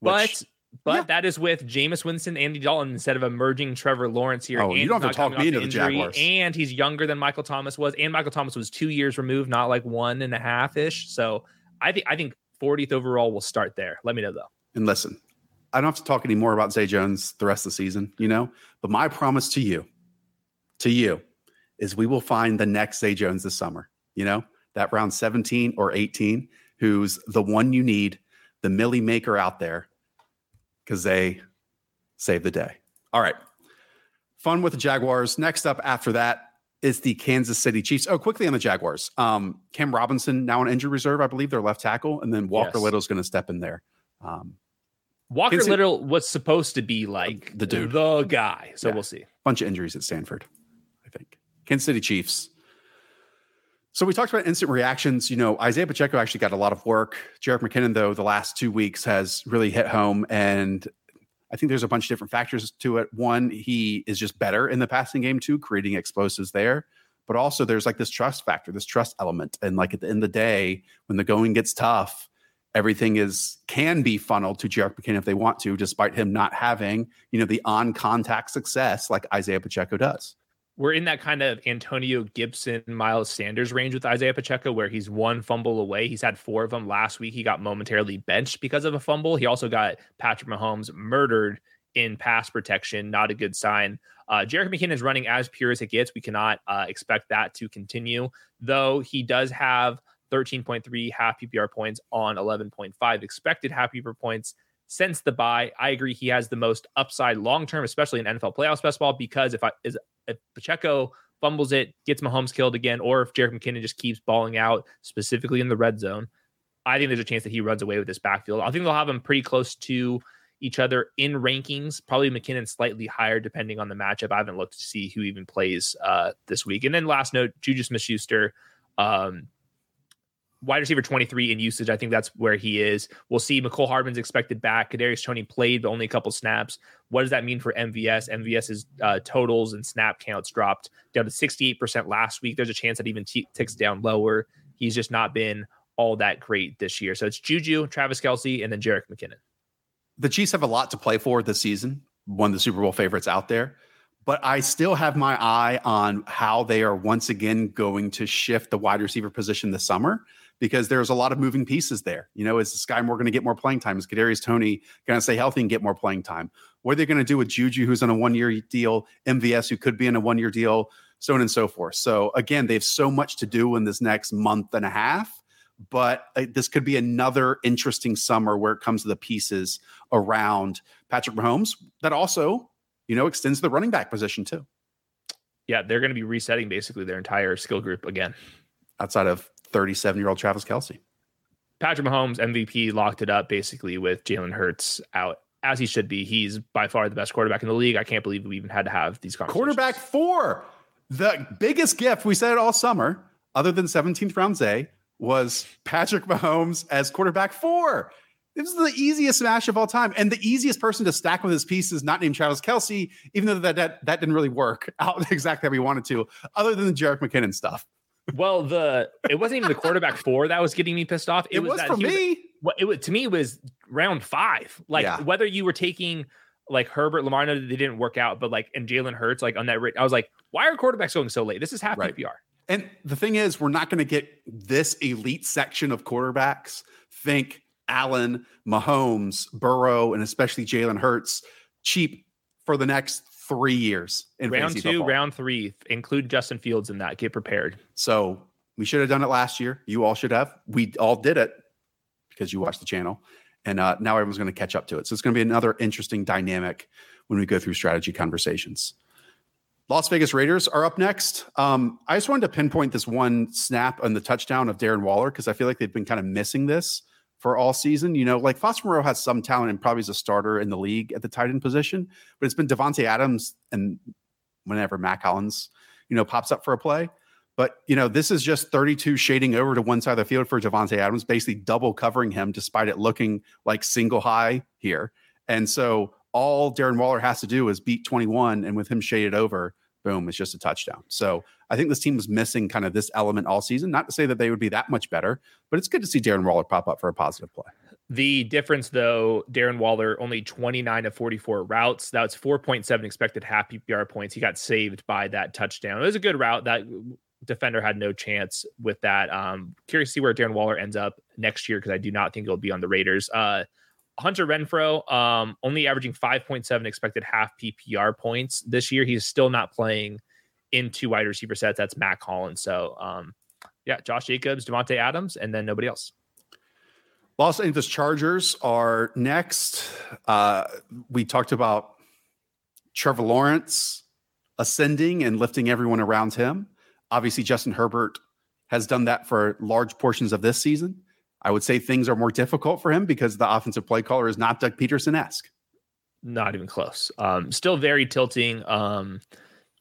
Which, but but yeah. that is with Jameis Winston, Andy Dalton instead of emerging Trevor Lawrence here. Oh, you don't have to talk me into the Jaguars. And he's younger than Michael Thomas was, and Michael Thomas was two years removed, not like one and a half ish. So I think I think 40th overall will start there. Let me know though. And listen, I don't have to talk anymore about Zay Jones the rest of the season, you know. But my promise to you, to you, is we will find the next Zay Jones this summer. You know that round 17 or 18, who's the one you need the Millie Maker out there because they save the day. All right. Fun with the Jaguars. Next up after that, is the Kansas City Chiefs. Oh, quickly on the Jaguars. Um, Cam Robinson now on injury reserve, I believe, their left tackle, and then Walker yes. Little's going to step in there. Um, Walker Kansas Little was supposed to be like the dude, the guy. So yeah. we'll see. Bunch of injuries at Stanford, I think. Kansas City Chiefs. So we talked about instant reactions. You know, Isiah Pacheco actually got a lot of work. Jerick McKinnon, though, the last two weeks has really hit home. And I think there's a bunch of different factors to it. One, he is just better in the passing game too, creating explosives there. But also there's like this trust factor, this trust element. And like at the end of the day, when the going gets tough, everything is can be funneled to Jerick McKinnon if they want to, despite him not having, you know, the on-contact success like Isiah Pacheco does we're in that kind of Antonio Gibson, Miles Sanders range with Isiah Pacheco, where he's one fumble away. He's had four of them last week. He got momentarily benched because of a fumble. He also got Patrick Mahomes murdered in pass protection. Not a good sign. Uh, Jerick McKinnon is running as pure as it gets. We cannot uh, expect that to continue, though he does have 13.3 half PPR points on 11.5 expected half PPR points since the bye, I agree he has the most upside long term, especially in NFL playoffs best ball, because if I is if Pacheco fumbles it, gets Mahomes killed again, or if Jerick McKinnon just keeps balling out, specifically in the red zone, I think there's a chance that he runs away with this backfield. I think they'll have him pretty close to each other in rankings. Probably McKinnon slightly higher depending on the matchup. I haven't looked to see who even plays uh, this week. And then last note, Juju Smith-Schuster, um, wide receiver 23 in usage. I think that's where he is. We'll see. Mecole Hardman's expected back. Kadarius Toney played, but only a couple snaps. What does that mean for MVS? MVS's uh, totals and snap counts dropped down to 68% last week. There's a chance that even t- ticks down lower. He's just not been all that great this year. So it's Juju, Travis Kelce, and then Jerick McKinnon. The Chiefs have a lot to play for this season. One of the Super Bowl favorites out there but I still have my eye on how they are once again going to shift the wide receiver position this summer because there's a lot of moving pieces there. You know, is Skyy Moore going to get more playing time? Is Kadarius Toney going to stay healthy and get more playing time? What are they going to do with Juju, who's on a one year deal, MVS, who could be in a one year deal, so on and so forth. So again, they have so much to do in this next month and a half. But uh, this could be another interesting summer where it comes to the pieces around Patrick Mahomes that also, you know, extends the running back position too. Yeah, they're going to be resetting basically their entire skill group again. Outside of 37 year old Travis Kelce. Patrick Mahomes MVP locked it up basically with Jalen Hurts out as he should be. He's by far the best quarterback in the league. I can't believe we even had to have these conversations. Quarterback four. The biggest gift we said it all summer, other than 17th round Zay, was Patrick Mahomes as quarterback four. This is the easiest smash of all time. And the easiest person to stack with his pieces, not named Travis Kelce, even though that, that, that didn't really work [LAUGHS] out exactly how we wanted to, other than the Jerick McKinnon stuff well, the it wasn't even the quarterback [LAUGHS] four that was getting me pissed off. It, it was, was for me. Was, it was to me it was round five. Like yeah. whether you were taking like Herbert, Lamar, no, they didn't work out, but like and Jalen Hurts, like on that I was like, why are quarterbacks going so late? This is half right. PPR. And the thing is, we're not going to get this elite section of quarterbacks. Think Allen, Mahomes, Burrow, and especially Jalen Hurts cheap for the next three years in round two, football. round three. Include Justin Fields in that. Get prepared. So we should have done it last year. You all should have. We all did it because you watched the channel, and uh, now everyone's going to catch up to it. So it's going to be another interesting dynamic when we go through strategy conversations. Las Vegas Raiders are up next. Um, I just wanted to pinpoint this one snap on the touchdown of Darren Waller because I feel like they've been kind of missing this for all season. You know, like Foster Moreau has some talent and probably is a starter in the league at the tight end position, but it's been Davante Adams and whenever Mack Hollins, you know, pops up for a play. But you know, this is just 32 shading over to one side of the field for Davante Adams, basically double covering him, despite it looking like single high here. And so all Darren Waller has to do is beat 21, and with him shaded over, boom, it's just a touchdown. So I think this team was missing kind of this element all season. Not to say that they would be that much better, but it's good to see Darren Waller pop up for a positive play. The difference, though, Darren Waller only 29 of 44 routes. That's 4.7 expected half PPR points. He got saved by that touchdown. It was a good route. That defender had no chance with that. Um, curious to see where Darren Waller ends up next year because I do not think he'll be on the Raiders. Uh, Hunter Renfrow um, only averaging 5.7 expected half PPR points this year. He's still not playing in two wide receiver sets. That's Mack Hollins. So, um, yeah, Josh Jacobs, Davante Adams, and then nobody else. Los Angeles Chargers are next. Uh, we talked about Trevor Lawrence ascending and lifting everyone around him. Obviously, Justin Herbert has done that for large portions of this season. I would say things are more difficult for him because the offensive play caller is not Doug Pederson esque. Not even close. Um, still very tilting. Um,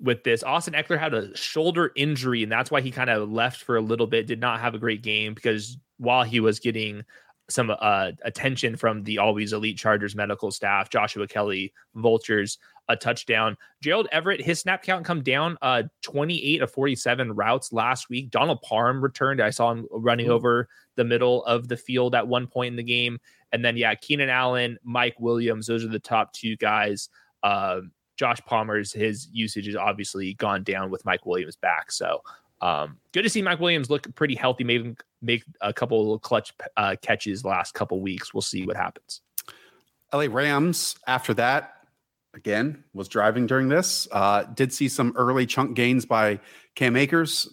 with this. Austin Ekeler had a shoulder injury, and that's why he kind of left for a little bit. Did not have a great game because while he was getting some uh, attention from the always elite Chargers medical staff, Joshua Kelley, Vultures, a touchdown. Gerald Everett, his snap count come down uh, 28 of 47 routes last week. Donald Parham returned. I saw him running mm-hmm. over the middle of the field at one point in the game. And then, yeah, Keenan Allen, Mike Williams, those are the top two guys. Uh, Josh Palmer's his usage has obviously gone down with Mike Williams back. So um, good to see Mike Williams look pretty healthy, maybe make a couple clutch uh, catches last couple weeks. We'll see what happens. LA Rams after that again was driving during this. Uh, did see some early chunk gains by Cam Akers.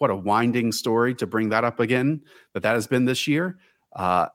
What a winding story to bring that up again. That that has been this year. Uh,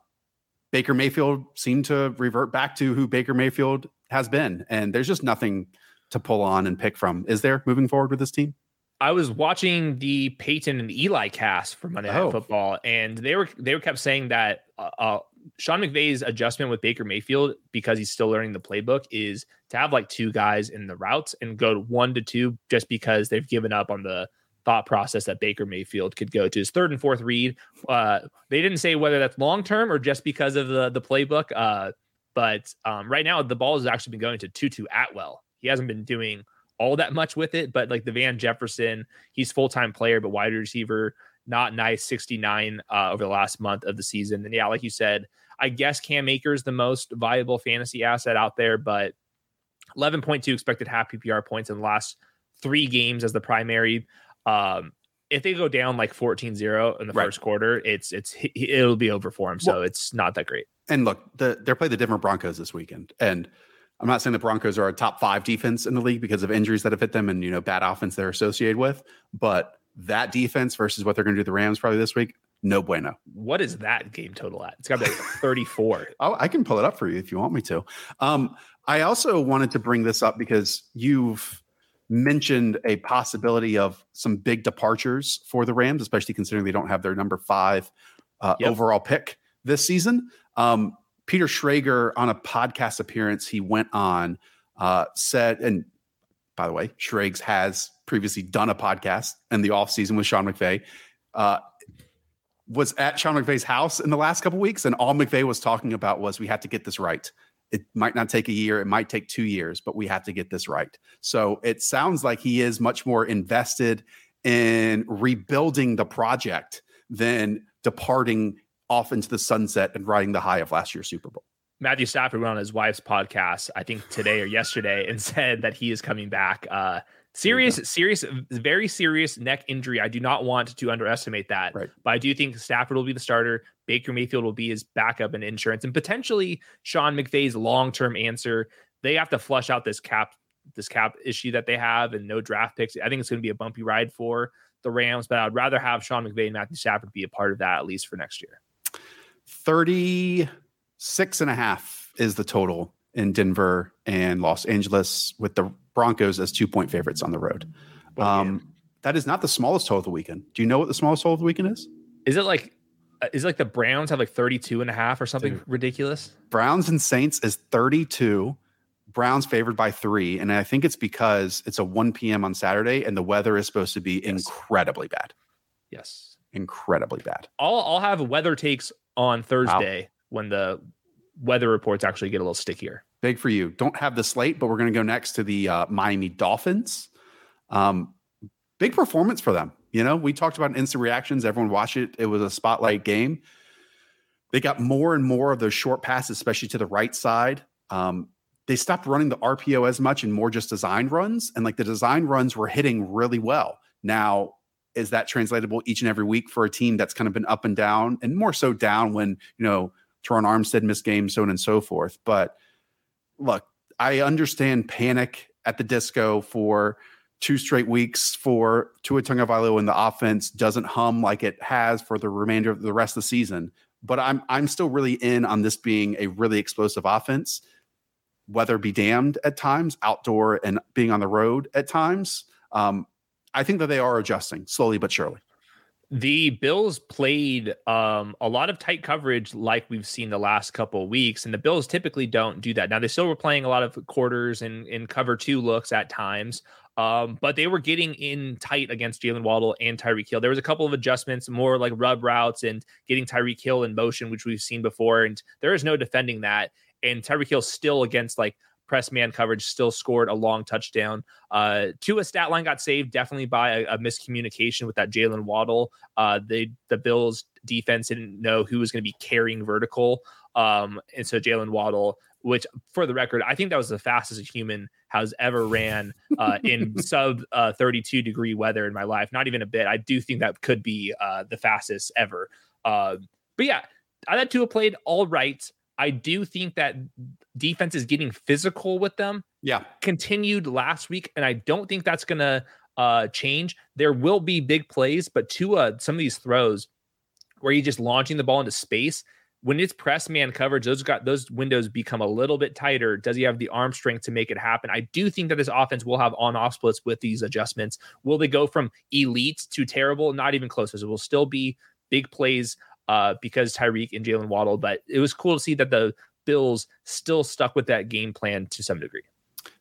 Baker Mayfield seemed to revert back to who Baker Mayfield has been, and there's just nothing to pull on and pick from. Is there moving forward with this team? I was watching the Peyton and Eli cast for Monday Night oh. Football, and they were they were kept saying that uh, uh, Sean McVay's adjustment with Baker Mayfield because he's still learning the playbook is to have like two guys in the routes and go to one to two just because they've given up on the thought process that Baker Mayfield could go to his third and fourth read. Uh, they didn't say whether that's long term or just because of the the playbook. Uh, but um, right now the ball has actually been going to Tutu Atwell. He hasn't been doing all that much with it, but like the Van Jefferson, he's full time player, but wide receiver, not nice 69 uh, over the last month of the season. And yeah, like you said, I guess Cam Akers the most viable fantasy asset out there, but 11.2 expected half PPR points in the last three games as the primary. Um, if they go down like 14-0 in the right. first quarter, it's it's it'll be over for him. So well, it's not that great. And look, the, they're playing the Denver Broncos this weekend, and I'm not saying the Broncos are a top five defense in the league because of injuries that have hit them and you know bad offense they're associated with. But that defense versus what they're going to do the Rams probably this week, no bueno. What is that game total at? It's got to be like [LAUGHS] 34. oh, I can pull it up for you if you want me to. Um, I also wanted to bring this up because you've mentioned a possibility of some big departures for the Rams, especially considering they don't have their number five uh, yep. overall pick this season. Um, Peter Schrager on a podcast appearance he went on uh, said, and by the way, Schrags has previously done a podcast in the offseason with Sean McVay. Uh, was at Sean McVay's house in the last couple weeks, and all McVay was talking about was we have to get this right. It might not take a year, it might take two years, but we have to get this right. So it sounds like he is much more invested in rebuilding the project than departing off into the sunset and riding the high of last year's Super Bowl. Matthew Stafford went on his wife's podcast, I think today or yesterday, and [LAUGHS] said that he is coming back. Uh, serious, serious, very serious neck injury. I do not want to underestimate that, right. but I do think Stafford will be the starter. Baker Mayfield will be his backup and insurance, and potentially Sean McVay's long-term answer. They have to flush out this cap, this cap issue that they have, and no draft picks. I think it's going to be a bumpy ride for the Rams, but I'd rather have Sean McVay and Matthew Stafford be a part of that at least for next year. 36 and a half is the total in Denver and Los Angeles with the Broncos as two point favorites on the road. Um, that is not the smallest total of the weekend. Do you know what the smallest total of the weekend is? Is it like is it like the Browns have like 32 and a half or something Dude. ridiculous? Browns and Saints is 32. Browns favored by three. And I think it's because it's a 1 p.m. on Saturday and the weather is supposed to be yes. incredibly bad. Yes. Incredibly bad. I'll I'll have weather takes on Thursday wow. when the weather reports actually get a little stickier. Big for you. Don't have the slate, but we're going to go next to the uh, Miami Dolphins. Um, big performance for them. You know, we talked about instant reactions. Everyone watched it. It was a spotlight game. They got more and more of those short passes, especially to the right side. Um, they stopped running the RPO as much and more just design runs. And like the design runs were hitting really well. Now, is that translatable each and every week for a team that's kind of been up and down and more so down when, you know, Terron Armstead missed games, so on and so forth. But look, I understand panic at the disco for two straight weeks for Tua Tagovailoa and the offense doesn't hum like it has for the remainder of the rest of the season. But I'm I'm still really in on this being a really explosive offense. weather be damned at times, outdoor and being on the road at times. Um, I think that they are adjusting slowly but surely. The Bills played um, a lot of tight coverage like we've seen the last couple of weeks, and the Bills typically don't do that. Now they still were playing a lot of quarters and in cover two looks at times, um, but they were getting in tight against Jaylen Waddle and Tyreek Hill. There was a couple of adjustments, more like rub routes and getting Tyreek Hill in motion, which we've seen before, and there is no defending that. And Tyreek Hill still against like press man coverage still scored a long touchdown. Uh, a stat line got saved definitely by a, a miscommunication with that Jaylen Waddle. Uh, they the Bills defense didn't know who was going to be carrying vertical, um, and so Jaylen Waddle, which for the record, I think that was the fastest a human has ever ran uh, in [LAUGHS] sub uh, 32 degree weather in my life. Not even a bit. I do think that could be uh, the fastest ever. Uh, but yeah, I thought Tua played all right. I do think that defense is getting physical with them. Yeah. Continued last week. And I don't think that's going to uh, change. There will be big plays, but to uh, some of these throws where you're just launching the ball into space, when it's press man coverage, those got those windows become a little bit tighter. Does he have the arm strength to make it happen? I do think that this offense will have on-off splits with these adjustments. Will they go from elite to terrible? Not even close. It will still be big plays uh, because Tyreek and Jaylen Waddle. But it was cool to see that the Bills still stuck with that game plan to some degree.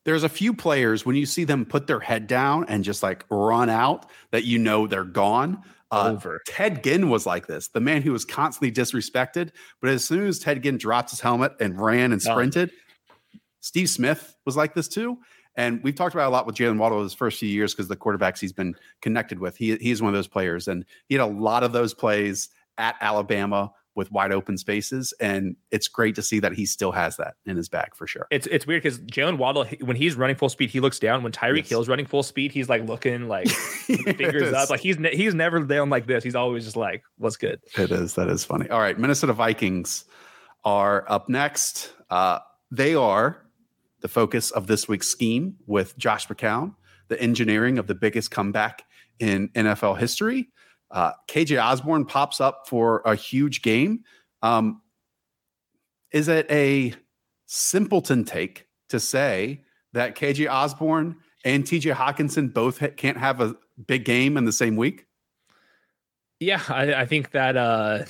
There's a few players when you see them put their head down and just like run out that you know they're gone. Uh, Over. Ted Ginn was like this, the man who was constantly disrespected. But as soon as Ted Ginn dropped his helmet and ran and sprinted, oh. Steve Smith was like this too. And we've talked about a lot with Jaylen Waddle his first few years because the quarterbacks he's been connected with. He he's one of those players, and he had a lot of those plays at Alabama with wide open spaces, and it's great to see that he still has that in his bag for sure. It's it's weird because Jaylen Waddle, when he's running full speed, he looks down. When Tyreek yes. Hill's running full speed, he's like looking like [LAUGHS] fingers up, like he's ne- he's never down like this. He's always just like, "What's good?" It is. That is funny. All right, Minnesota Vikings are up next. Uh, they are the focus of this week's scheme with Josh McCown, the engineering of the biggest comeback in NFL history. Uh, KJ Osborn pops up for a huge game. Um, is it a simpleton take to say that KJ Osborn and TJ Hockenson both ha- can't have a big game in the same week? Yeah, I, I think that uh,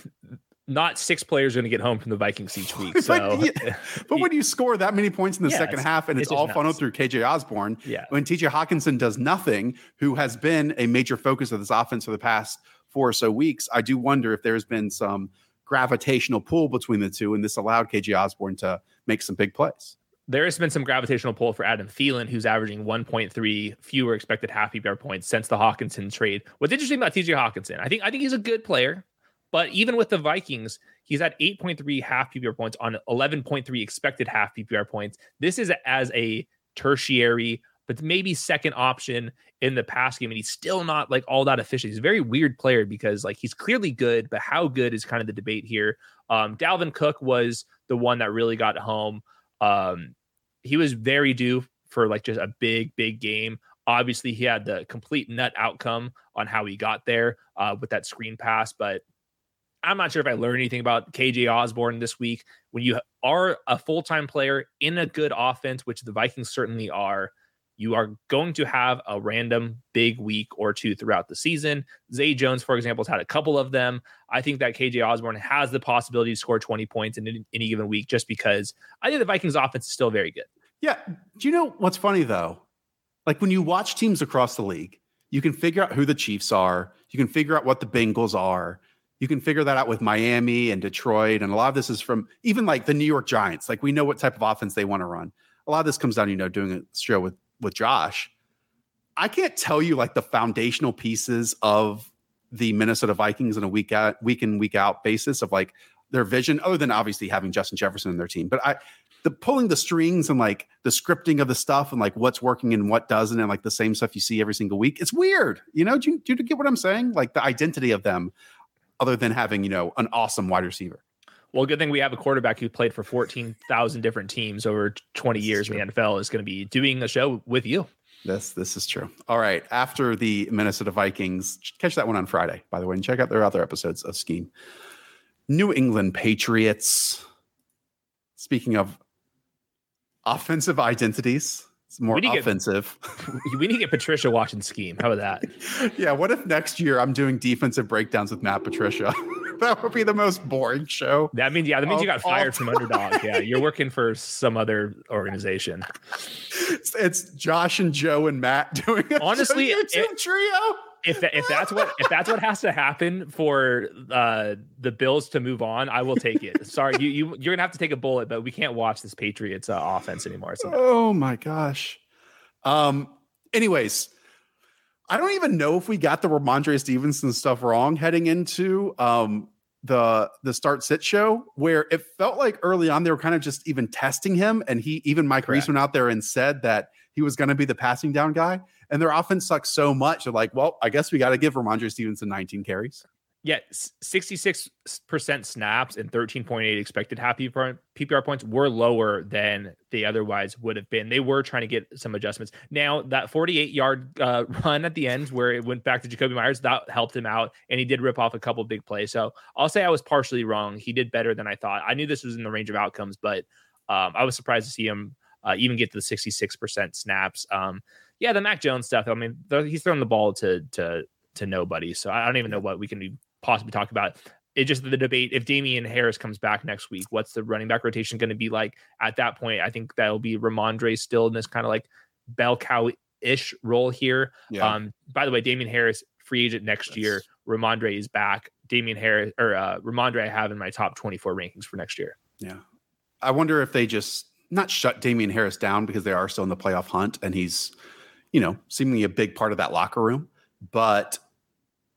not six players are going to get home from the Vikings each [LAUGHS] week. So, but, yeah, [LAUGHS] but when you score that many points in the yeah, second half and it's, it's all nuts. funneled through KJ Osborn, yeah. when TJ Hockenson does nothing, who has been a major focus of this offense for the past four or so weeks, I do wonder if there's been some gravitational pull between the two, and this allowed KJ Osborn to make some big plays. There has been some gravitational pull for Adam Thielen, who's averaging 1.3 fewer expected half PPR points since the Hockenson trade. What's interesting about TJ Hockenson, I think I think he's a good player. But even with the Vikings, he's at 8.3 half PPR points on 11.3 expected half PPR points. This is as a tertiary, but maybe second option in the pass game, and he's still not like all that efficient. He's a very weird player because like he's clearly good, but how good is kind of the debate here. Um, Dalvin Cook was the one that really got home. Um, he was very due for like just a big, big game. Obviously, he had the complete nut outcome on how he got there uh, with that screen pass, but I'm not sure if I learned anything about KJ Osborn this week. When you are a full time player in a good offense, which the Vikings certainly are, you are going to have a random big week or two throughout the season. Zay Jones, for example, has had a couple of them. I think that KJ Osborn has the possibility to score 20 points in any given week just because I think the Vikings offense is still very good. Yeah. Do you know what's funny though? Like when you watch teams across the league, you can figure out who the Chiefs are, you can figure out what the Bengals are, you can figure that out with Miami and Detroit. And a lot of this is from even like the New York Giants. Like we know what type of offense they want to run. A lot of this comes down, you know, doing a show with with Josh. I can't tell you like the foundational pieces of the Minnesota Vikings on a week out, week in, week out basis of like their vision, other than obviously having Justin Jefferson in their team. But I the pulling the strings and like the scripting of the stuff and like what's working and what doesn't, and like the same stuff you see every single week. It's weird. You know, do you, do you get what I'm saying? Like the identity of them other than having, you know, an awesome wide receiver. Well, good thing we have a quarterback who played for 14,000 different teams over 20 years in the NFL is going to be doing a show with you. This this is true. All right. After the Minnesota Vikings, catch that one on Friday, by the way, and check out their other episodes of Scheme. New England Patriots. Speaking of offensive identities. It's more We to get- offensive. [LAUGHS] we need to get Patricia watching scheme. How about that? [LAUGHS] yeah. What if next year I'm doing defensive breakdowns with Matt Patricia? [LAUGHS] [LAUGHS] that would be the most boring show. That means yeah, that means you got fired from Underdog. Yeah, you're working for some other organization. It's, [LAUGHS] it's Josh and Joe and Matt doing a Honestly, [LAUGHS] YouTube it- trio. If that, if that's what if that's what has to happen for uh, the Bills to move on, I will take it. Sorry, you you you're gonna have to take a bullet, but we can't watch this Patriots uh, offense anymore. So Oh my gosh. Um. Anyways, I don't even know if we got the Rhamondre Stevenson stuff wrong heading into um the the start sit show where it felt like early on they were kind of just even testing him, and he even Mike Reiss went out there and said that he was going to be the passing down guy. And their offense sucks so much. They're like, well, I guess we got to give Rhamondre Stevenson 19 carries. Yeah, sixty six percent snaps and thirteen point eight expected half PPR points were lower than they otherwise would have been. They were trying to get some adjustments. Now that forty eight yard uh, [LAUGHS] run at the end where it went back to Jakobi Meyers that helped him out, and he did rip off a couple big plays. So I'll say I was partially wrong. He did better than I thought. I knew this was in the range of outcomes, but um, I was surprised to see him uh, even get to the sixty six percent snaps. Um, yeah, the Mac Jones stuff. I mean, th- he's throwing the ball to to to nobody. So I don't even know what we can possibly talk about. It just the debate if Damien Harris comes back next week, what's the running back rotation going to be like at that point? I think that'll be Rhamondre still in this kind of like bell cow ish role here. Um, by the way, Damien Harris free agent next year. Rhamondre is back. Damien Harris or uh, Rhamondre I have in my top 24 rankings for next year. Yeah. I wonder if they just not shut Damien Harris down because they are still in the playoff hunt and he's, you know, seemingly a big part of that locker room, but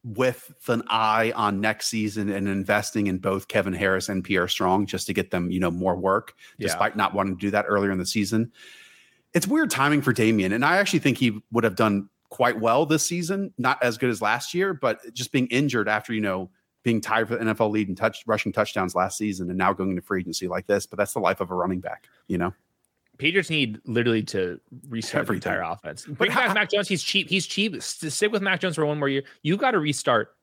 with an eye on next season and investing in both Kevin Harris and Pierre Strong just to get them, you know, more work, Yeah. despite not wanting to do that earlier in the season. It's weird timing for Damien. And I actually think he would have done quite well this season, not as good as last year, but just being injured after, you know, being tied for the NFL lead and touch rushing touchdowns last season and now going into free agency like this. But that's the life of a running back, you know? Patriots need literally to restart Everything. the entire offense. Bring back Mac Jones. He's cheap. He's cheap. Stick with Mac Jones for one more year. You've got to restart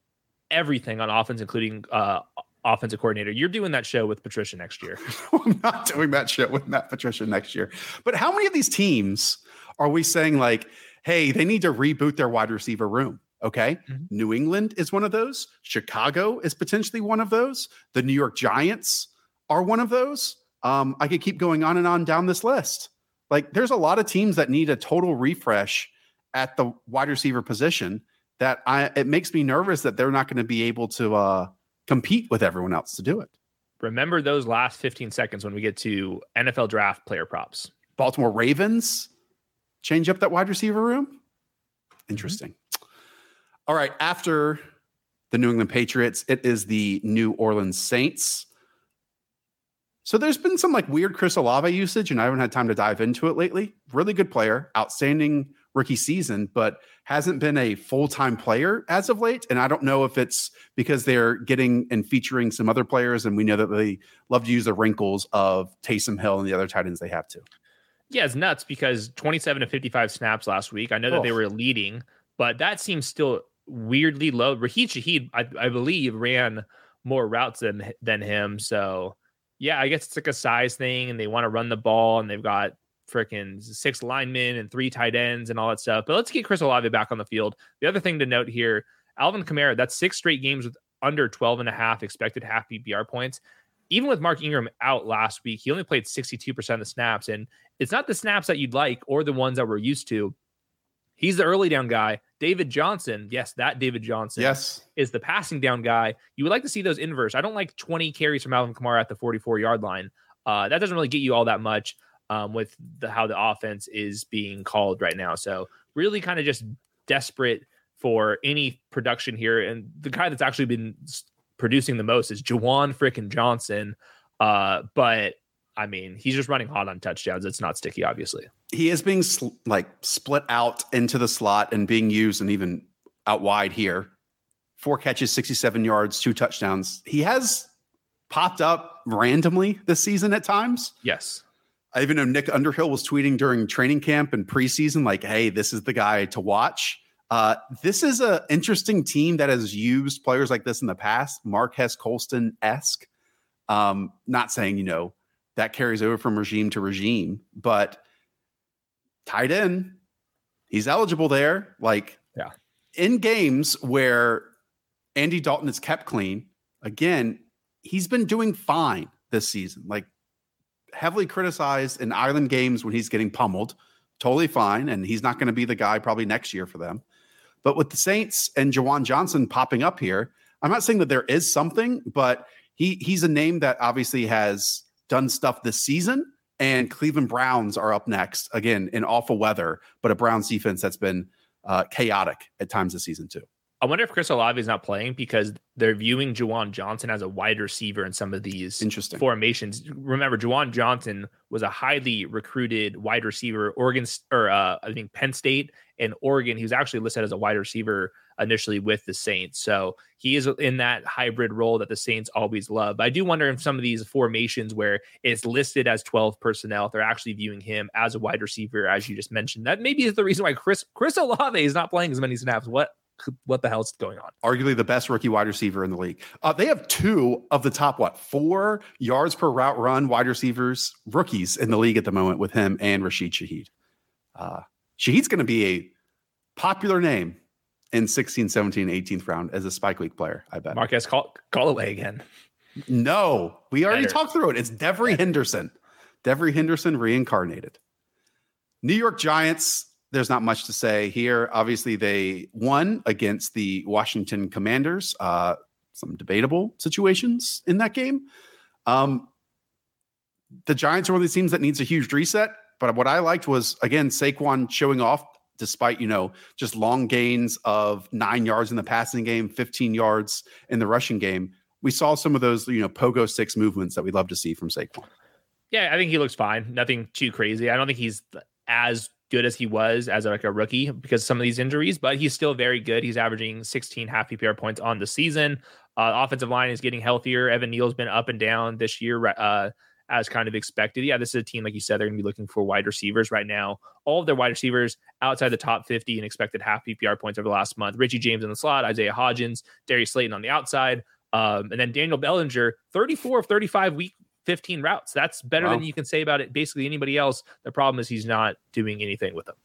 everything on offense, including uh, offensive coordinator. You're doing that show with Patricia next year. [LAUGHS] I'm not doing that shit with Matt Patricia next year. But how many of these teams are we saying like, hey, they need to reboot their wide receiver room? Okay. Mhm. New England is one of those. Chicago is potentially one of those. The New York Giants are one of those. Um, I could keep going on and on down this list. Like, there's a lot of teams that need a total refresh at the wide receiver position that I it makes me nervous that they're not going to be able to uh, compete with everyone else to do it. Remember those last 15 seconds when we get to NFL draft player props. Baltimore Ravens change up that wide receiver room. Interesting. All right. After the New England Patriots, it is the New Orleans Saints. So there's been some like weird Chris Olave usage, and I haven't had time to dive into it lately. Really good player, outstanding rookie season, but hasn't been a full time player as of late. And I don't know if it's because they're getting and featuring some other players, and we know that they love to use the wrinkles of Taysom Hill and the other tight ends they have to. Yeah, it's nuts because 27 to 55 snaps last week. I know that they Oh. were leading, but that seems still weirdly low. Rashid Shaheed, I, I believe, ran more routes than than him. So yeah, I guess it's like a size thing, and they want to run the ball, and they've got freaking six linemen and three tight ends and all that stuff. But let's get Chris Olave back on the field. The other thing to note here, Alvin Kamara, that's six straight games with under 12 and a half expected half PPR points. Even with Mark Ingram out last week, he only played 62% of the snaps. And it's not the snaps that you'd like or the ones that we're used to. He's the early down guy. David Johnson, yes, that David Johnson Yes. is the passing down guy. You would like to see those inverse. I don't like 20 carries from Alvin Kamara at the 44 yard line. Uh, that doesn't really get you all that much um, with the how the offense is being called right now. So really, kind of just desperate for any production here. And the guy that's actually been producing the most is Juwan frickin' Johnson. Uh, but I mean, he's just running hot on touchdowns. It's not sticky, obviously. He is being sl- like split out into the slot and being used and even out wide here. Four catches, 67 yards, two touchdowns. He has popped up randomly this season at times. Yes. I even know Nick Underhill was tweeting during training camp and preseason, like, hey, this is the guy to watch. Uh, this is an interesting team that has used players like this in the past, Marques Colston esque. Um, not saying, you know, that carries over from regime to regime. But tight in. he's eligible there. Like, yeah, in games where Andy Dalton is kept clean, again, he's been doing fine this season. Like, heavily criticized in island games when he's getting pummeled. Totally fine. And he's not going to be the guy probably next year for them. But with the Saints and Juwan Johnson popping up here, I'm not saying that there is something, but he he's a name that obviously has done stuff this season. And Cleveland Browns are up next again in awful weather, but a Browns defense that's been uh, chaotic at times this season too. I wonder if Chris Olave is not playing because they're viewing Juwan Johnson as a wide receiver in some of these interesting formations. Remember, Juwan Johnson was a highly recruited wide receiver. Oregon or uh, I think Penn State and Oregon. He was actually listed as a wide receiver initially with the Saints. So he is in that hybrid role that the Saints always love. But I do wonder if some of these formations where it's listed as 12 personnel, they're actually viewing him as a wide receiver, as you just mentioned. That maybe is the reason why Chris Chris Olave is not playing as many snaps. What what the hell's going on? Arguably the best rookie wide receiver in the league. Uh, they have two of the top what four yards per route run wide receivers rookies in the league at the moment with him and Rashid Shaheed. Uh, Shaheed's going to be a popular name in 16, 17, 18th round as a Spike League player. I bet. Marquez call Callaway again. No, we already Better. talked through it. It's Devery Better. Henderson. Devery Henderson reincarnated. New York Giants there's not much to say here. Obviously, they won against the Washington Commanders. Uh, some debatable situations in that game. Um, the Giants are one of these teams that needs a huge reset. But what I liked was again Saquon showing off, despite you know just long gains of nine yards in the passing game, 15 yards in the rushing game. We saw some of those you know pogo six movements that we love to see from Saquon. Yeah, I think he looks fine. Nothing too crazy. I don't think he's as good as he was as like a rookie because of some of these injuries, but he's still very good. He's averaging 16 half PPR points on the season. Uh, offensive line is getting healthier. Evan Neal's been up and down this year, uh, as kind of expected. Yeah, this is a team, like you said, they're going to be looking for wide receivers right now. All of their wide receivers outside the top 50 and expected half PPR points over the last month. Richie James in the slot, Isaiah Hodgins, Darius Slayton on the outside. Um, and then Daniel Bellinger, 34 of 35 week 15 routes. That's better wow. than you can say about it. Basically, anybody else. The problem is he's not doing anything with them.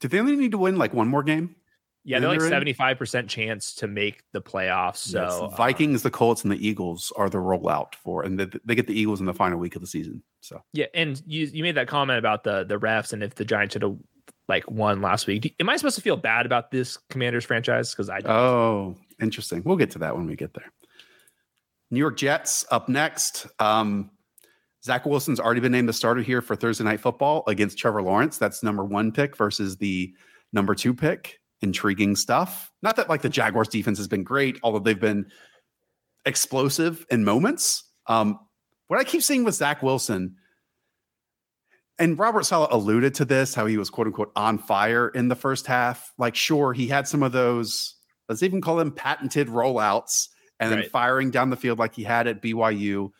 Do they only need to win like one more game? Yeah, they're like seventy five percent chance to make the playoffs. So yes, uh, Vikings, the Colts, and the Eagles are the rollout for, and the, they get the Eagles in the final week of the season. So yeah, and you you made that comment about the the refs and if the Giants should have like won last week. Am I supposed to feel bad about this Commanders franchise? Because I don't. oh interesting. We'll get to that when we get there. New York Jets up next. Um, Zach Wilson's already been named the starter here for Thursday Night Football against Trevor Lawrence. That's number one pick versus the number two pick. Intriguing stuff. Not that like the Jaguars defense has been great, although they've been explosive in moments. Um, what I keep seeing with Zach Wilson, and Robert Saleh alluded to this, how he was quote unquote on fire in the first half. Like, sure, he had some of those, let's even call them patented rollouts and right. then firing down the field like he had at BYU.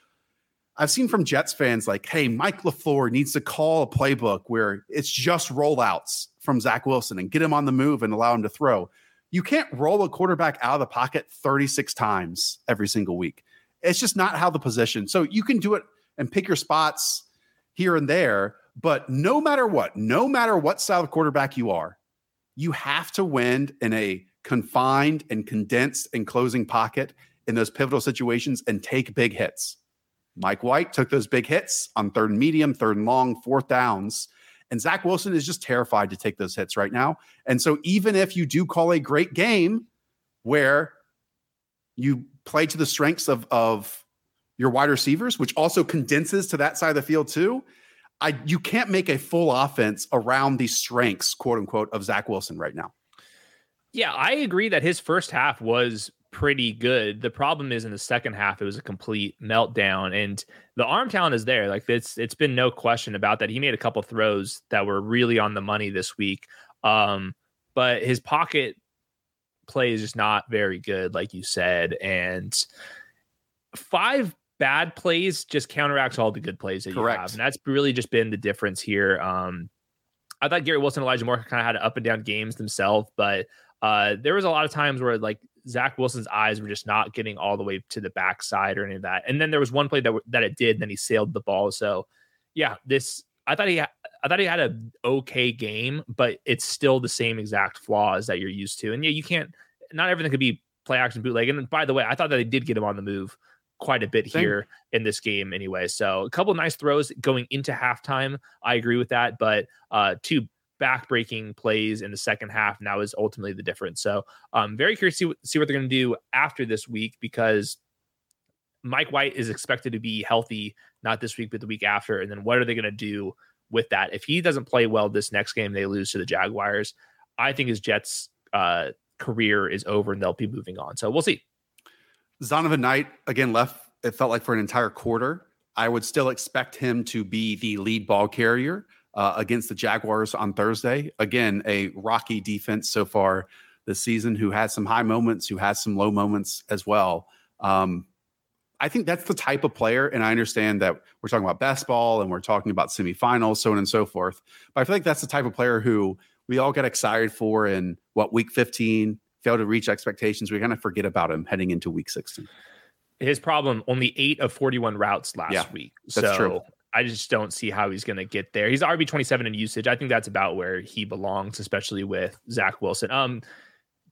I've seen from Jets fans like, hey, Mike LaFleur needs to call a playbook where it's just rollouts from Zach Wilson and get him on the move and allow him to throw. You can't roll a quarterback out of the pocket 36 times every single week. It's just not how the position. So you can do it and pick your spots here and there, but no matter what, no matter what style of quarterback you are, you have to win in a confined and condensed and closing pocket in those pivotal situations and take big hits. Mike White took those big hits on third and medium, third and long, fourth downs. And Zach Wilson is just terrified to take those hits right now. And so, even if you do call a great game where you play to the strengths of, of your wide receivers, which also condenses to that side of the field too, I you can't make a full offense around the strengths, quote unquote, of Zach Wilson right now. Yeah, I agree that his first half was pretty good. The problem is in the second half it was a complete meltdown and the arm talent is there. Like it's it's been no question about that. He made a couple throws that were really on the money this week. Um but his pocket play is just not very good like you said and five bad plays just counteracts all the good plays that Correct. you have. And that's really just been the difference here. Um I thought Garrett Wilson and Elijah Moore kind of had up and down games themselves, but uh, there was a lot of times where like Zach Wilson's eyes were just not getting all the way to the backside or any of that. And then there was one play that that it did, and then he sailed the ball. So yeah, this I thought he I thought he had a okay game, but it's still the same exact flaws that you're used to. And yeah, you can't not everything could be play action bootleg. And by the way, I thought that they did get him on the move quite a bit here in this game anyway. So a couple nice throws going into halftime. I agree with that, but uh two backbreaking plays in the second half, and that was ultimately the difference. So I'm um, very curious to see what, see what they're going to do after this week because Mike White is expected to be healthy, not this week, but the week after. And then what are they going to do with that? If he doesn't play well this next game, they lose to the Jaguars. I think his Jets uh, career is over and they'll be moving on. So we'll see. Zonovan Knight again left. It felt like for an entire quarter. I would still expect him to be the lead ball carrier uh, against the Jaguars on Thursday. Again, a rocky defense so far this season, who has some high moments, who has some low moments as well. Um, I think that's the type of player, and I understand that we're talking about best ball and we're talking about semifinals, so on and so forth. But I feel like that's the type of player who we all get excited for in what week 15 fail to reach expectations. We kind of forget about him heading into week 16. His problem only eight of 41 routes last yeah, week. That's so true. I just don't see how he's going to get there. He's RB 27 in usage. I think that's about where he belongs, especially with Zach Wilson. Um,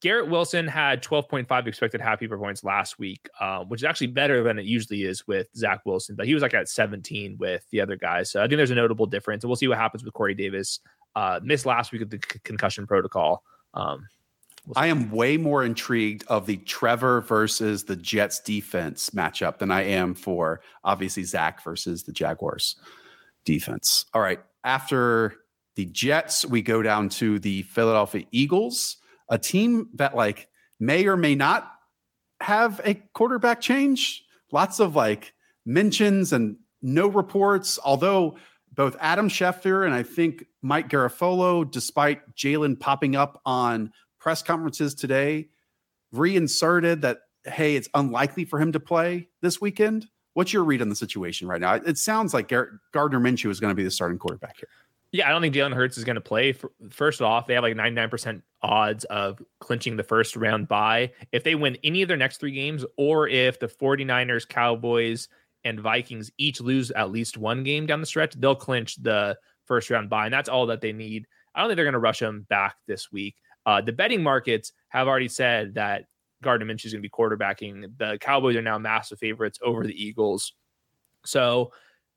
Garrett Wilson had 12.5 expected happy per points last week, um, which is actually better than it usually is with Zach Wilson, but he was like at 17 with the other guys. So I think there's a notable difference. And we'll see what happens with Corey Davis. Uh, missed last week with the c- concussion protocol. Um, we'll I am way more intrigued of the Trevor versus the Jets defense matchup than I am for obviously Zach versus the Jaguars defense. All right. After the Jets, we go down to the Philadelphia Eagles a team that like may or may not have a quarterback change. Lots of like mentions and no reports, although both Adam Schefter and I think Mike Garafolo, despite Jalen popping up on press conferences today, reinserted that, hey, it's unlikely for him to play this weekend. What's your read on the situation right now? It sounds like Gar- Gardner Minshew is going to be the starting quarterback here. Yeah, I don't think Jalen Hurts is going to play. First off, they have like 99% odds of clinching the first round bye. If they win any of their next three games, or if the 49ers, Cowboys, and Vikings each lose at least one game down the stretch, they'll clinch the first round bye. And that's all that they need. I don't think they're going to rush him back this week. Uh, the betting markets have already said that Gardner Minshew is going to be quarterbacking. The Cowboys are now massive favorites over the Eagles. So,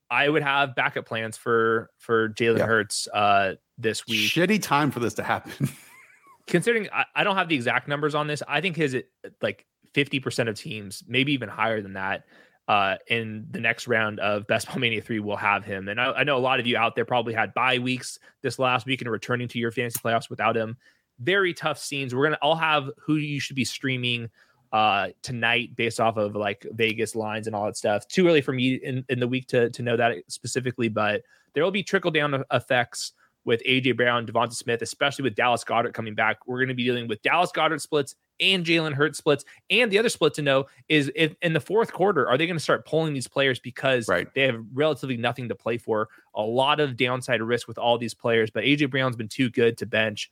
I would have backup plans for for Jalen yeah. Hurts uh, this week. Shitty time for this to happen. [LAUGHS] Considering I, I, don't have the exact numbers on this, I think his like fifty percent of teams, maybe even higher than that, uh, in the next round of Best Ball Mania three will have him. And I, I know a lot of you out there probably had bye weeks this last week and returning to your fantasy playoffs without him. Very tough scenes. We're gonna all have who you should be streaming uh, tonight based off of like Vegas lines and all that stuff. Too early for me in, in the week to, to know that specifically, but there will be trickle down effects with AJ Brown, Devonta Smith, especially with Dallas Goedert coming back. We're going to be dealing with Dallas Goedert splits and Jalen Hurts splits. And the other split to know is if in the fourth quarter, are they going to start pulling these players because right. they have relatively nothing to play for? A lot of downside risk with all these players, but AJ Brown's been too good to bench.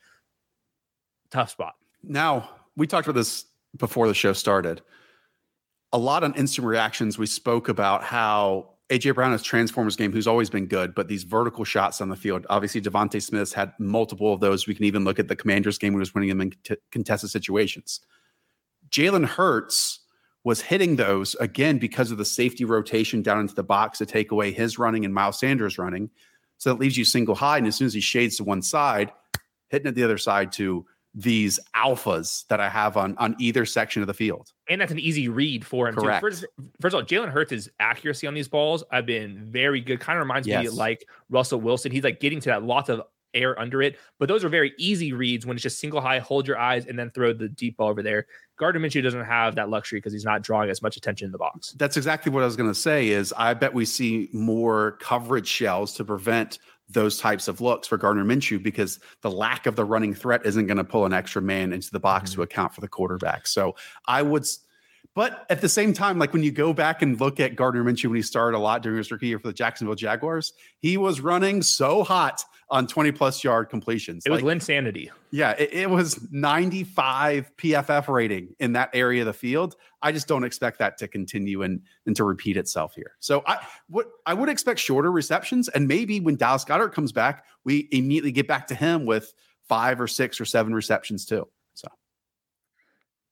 Tough spot. Now, we talked about this before the show started. A lot on instant reactions, we spoke about how AJ Brown has transformed his game, who's always been good, but these vertical shots on the field. Obviously, DeVonta Smith's had multiple of those. We can even look at the Commanders game when he was winning them in t- contested situations. Jalen Hurts was hitting those again because of the safety rotation down into the box to take away his running and Miles Sanders running. So that leaves you single high. And as soon as he shades to one side, hitting at the other side to these alphas that I have on on either section of the field. And that's an easy read for him. Correct. First, first, of all, Jalen Hurts' accuracy on these balls I've been very good. Kind of reminds yes. me like Russell Wilson. He's like getting to that lots of air under it, but those are very easy reads when it's just single high, hold your eyes, and then throw the deep ball over there. Gardner Minshew doesn't have that luxury because he's not drawing as much attention in the box. That's exactly what I was going to say. Is I bet we see more coverage shells to prevent those types of looks for Gardner Minshew because the lack of the running threat isn't going to pull an extra man into the box mm-hmm. to account for the quarterback. So I would But at the same time, like when you go back and look at Gardner Minshew when he started a lot during his rookie year for the Jacksonville Jaguars, he was running so hot on 20 plus yard completions. It was like, Linsanity. Yeah, it, it, was 95 PFF rating in that area of the field. I just don't expect that to continue and, and to repeat itself here. So I what I would expect shorter receptions, and maybe when Dallas Goedert comes back, we immediately get back to him with five or six or seven receptions too.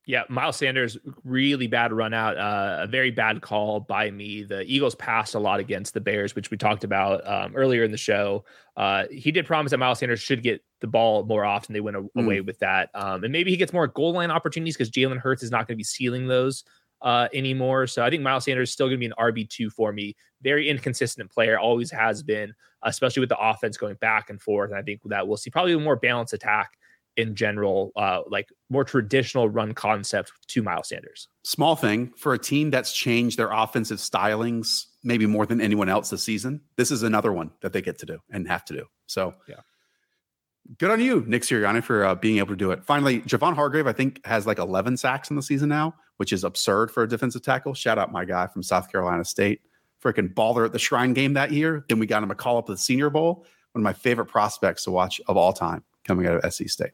Yeah, Miles Sanders, really bad run out, uh, a very bad call by me. The Eagles passed a lot against the Bears, which we talked about um, earlier in the show. Uh, he did promise that Miles Sanders should get the ball more often. They went a- mm. away with that. Um, and maybe he gets more goal line opportunities because Jalen Hurts is not going to be sealing those uh, anymore. So I think Miles Sanders is still going to be an RB2 for me. Very inconsistent player, always has been, especially with the offense going back and forth. And I think that we'll see probably a more balanced attack in general, uh, like more traditional run concept to Miles Sanders. Small thing for a team that's changed their offensive stylings maybe more than anyone else this season. This is another one that they get to do and have to do. So, yeah. Good on you, Nick Sirianni, for uh, being able to do it. Finally, Javon Hargrave, I think, has like 11 sacks in the season now, which is absurd for a defensive tackle. Shout out my guy from South Carolina State. Freaking baller at the Shrine game that year. Then we got him a call up to the Senior Bowl. One of my favorite prospects to watch of all time coming out of SC State.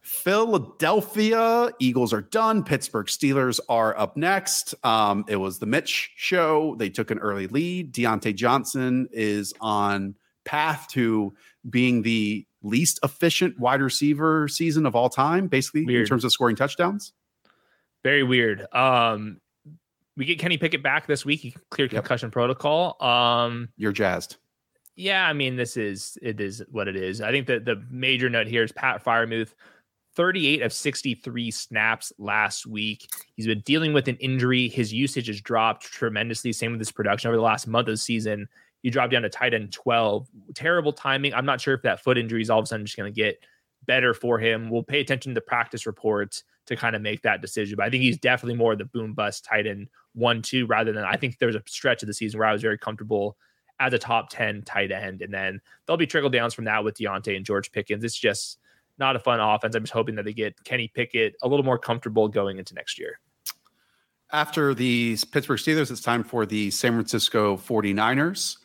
Philadelphia Eagles are done. Pittsburgh Steelers are up next. Um, it was the Mitch show. They took an early lead. Diontae Johnson is on path to being the least efficient wide receiver season of all time, basically weird. in terms of scoring touchdowns. Very weird. Um, we get Kenny Pickett back this week. He cleared concussion yep. protocol. Um, You're jazzed. Yeah, I mean, this is it is what it is. I think that the major note here is Pat Freiermuth 38 of 63 snaps last week. He's been dealing with an injury. His usage has dropped tremendously. Same with his production over the last month of the season. He dropped down to tight end 12. Terrible timing. I'm not sure if that foot injury is all of a sudden just going to get better for him. We'll pay attention to practice reports to kind of make that decision. But I think he's definitely more the boom bust tight end one, two, rather than I think there's a stretch of the season where I was very comfortable as a top 10 tight end. And then there'll be trickle downs from that with Diontae and George Pickens. It's just not a fun offense. I'm just hoping that they get Kenny Pickett a little more comfortable going into next year. After the Pittsburgh Steelers, it's time for the San Francisco 49ers.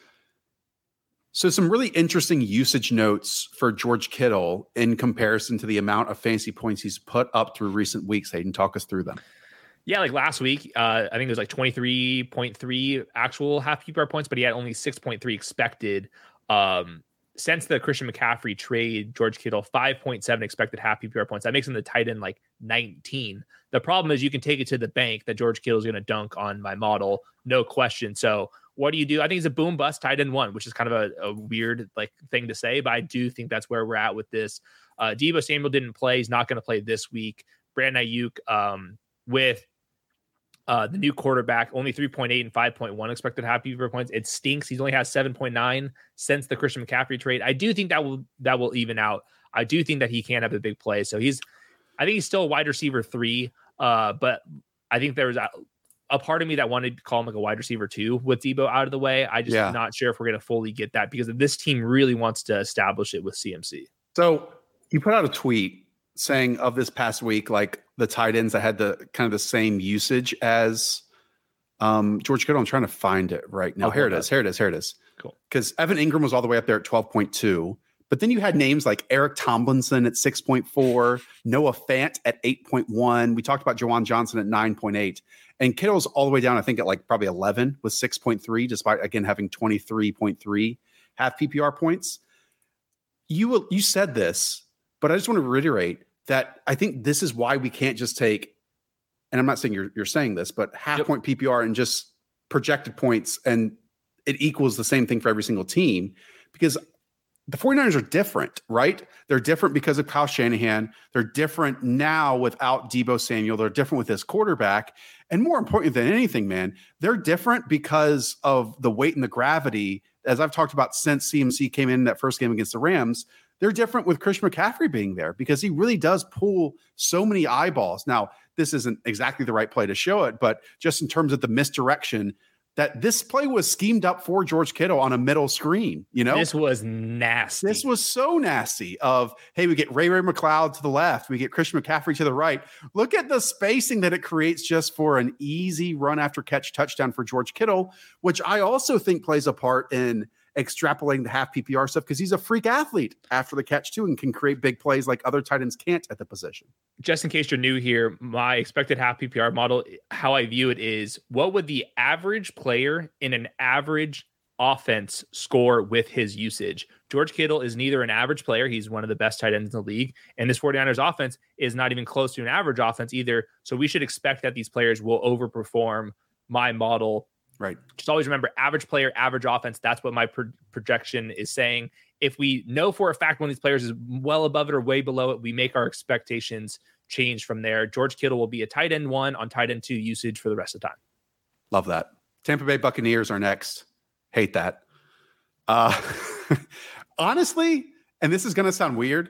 So, some really interesting usage notes for George Kittle in comparison to the amount of fancy points he's put up through recent weeks. Hayden, talk us through them. Yeah, like last week, uh, I think it was like 23.3 actual half PPR points, but he had only 6.3 expected. Um, since the Christian McCaffrey trade, George Kittle, 5.7 expected half PPR points. That makes him the tight end like 19. The problem is you can take it to the bank that George Kittle is going to dunk on my model, no question. So what do you do? I think it's a boom bust tight end one, which is kind of a, a weird like thing to say, but I do think that's where we're at with this. Uh, Deebo Samuel didn't play. He's not going to play this week. Brandon Aiyuk um, with uh, the new quarterback, only 3.8 and 5.1 expected half PPR points. It stinks. He's only has 7.9 since the Christian McCaffrey trade. I do think that will that will even out. I do think that he can have a big play. So he's, I think he's still a wide receiver three. Uh, but I think there was a, a part of me that wanted to call him like a wide receiver two with Deebo out of the way. I just yeah. not sure if we're going to fully get that because this team really wants to establish it with CMC. So you put out a tweet saying of this past week, like the tight ends that had the kind of the same usage as um, George Kittle. I'm trying to find it right now. here it is. Here it is. Here it is. Cool. Because Evan Engram was all the way up there at 12.2. But then you had names like Eric Tomlinson at 6.4, Noah Fant at 8.1. We talked about Juwan Johnson at 9.8. And Kittle's all the way down, I think, at like probably 11 with 6.3, despite again having 23.3 half PPR points. You will, you said this but I just want to reiterate that I think this is why we can't just take, and I'm not saying you're, you're saying this, but half yep. point PPR and just projected points and it equals the same thing for every single team because the 49ers are different, right? They're different because of Kyle Shanahan. They're different now without Deebo Samuel. They're different with this quarterback. And more important than anything, man, they're different because of the weight and the gravity. As I've talked about since CMC came in that first game against the Rams, they're different with Christian McCaffrey being there because he really does pull so many eyeballs. Now, this isn't exactly the right play to show it, but just in terms of the misdirection, that this play was schemed up for George Kittle on a middle screen. You know, this was nasty. This was so nasty. Of hey, we get Ray Ray McCloud to the left, we get Christian McCaffrey to the right. Look at the spacing that it creates just for an easy run after catch touchdown for George Kittle, which I also think plays a part in extrapolating the half PPR stuff because he's a freak athlete after the catch too and can create big plays like other tight ends can't at the position. Just in case you're new here, my expected half PPR model, how I view it is what would the average player in an average offense score with his usage? George Kittle is neither an average player, he's one of the best tight ends in the league, and this 49ers offense is not even close to an average offense either. So we should expect that these players will overperform my model Right. Just always remember average player, average offense. That's what my pro- projection is saying. If we know for a fact one of these players is well above it or way below it, we make our expectations change from there. George Kittle will be a tight end one on tight end two usage for the rest of the time. Love that. Tampa Bay Buccaneers are next. Hate that. Uh, [LAUGHS] honestly, and this is going to sound weird,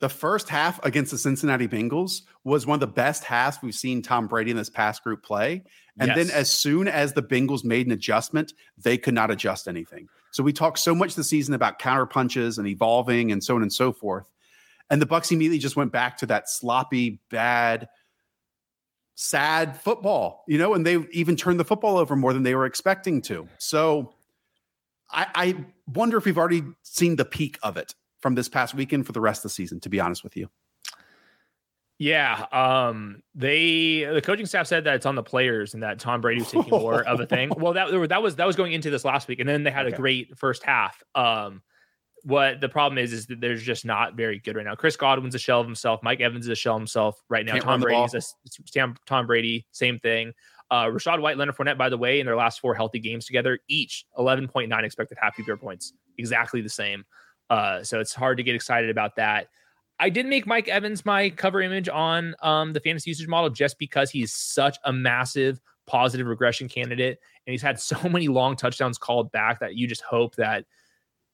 the first half against the Cincinnati Bengals was one of the best halves we've seen Tom Brady in this past group play. And yes. then as soon as the Bengals made an adjustment, they could not adjust anything. So we talked so much this season about counter punches and evolving and so on and so forth. And the Bucs immediately just went back to that sloppy, bad, sad football, you know, and they even turned the football over more than they were expecting to. So I, I wonder if we've already seen the peak of it from this past weekend for the rest of the season, to be honest with you. Yeah, um, they the coaching staff said that it's on the players and that Tom Brady was taking more of a thing. Well, that that was that was going into this last week, and then they had okay. a great first half. Um, what the problem is is that there's just not very good right now. Chris Godwin's a shell of himself. Mike Evans is a shell of himself right now. Can't Tom Brady's a Tom Brady, same thing. Uh, Rachaad White, Leonard Fournette, by the way, in their last four healthy games together, each 11.9 expected half PPR points, exactly the same. Uh, so it's hard to get excited about that. I did make Mike Evans my cover image on um, the fantasy usage model just because he's such a massive positive regression candidate. And he's had [LAUGHS] so many long touchdowns called back that you just hope that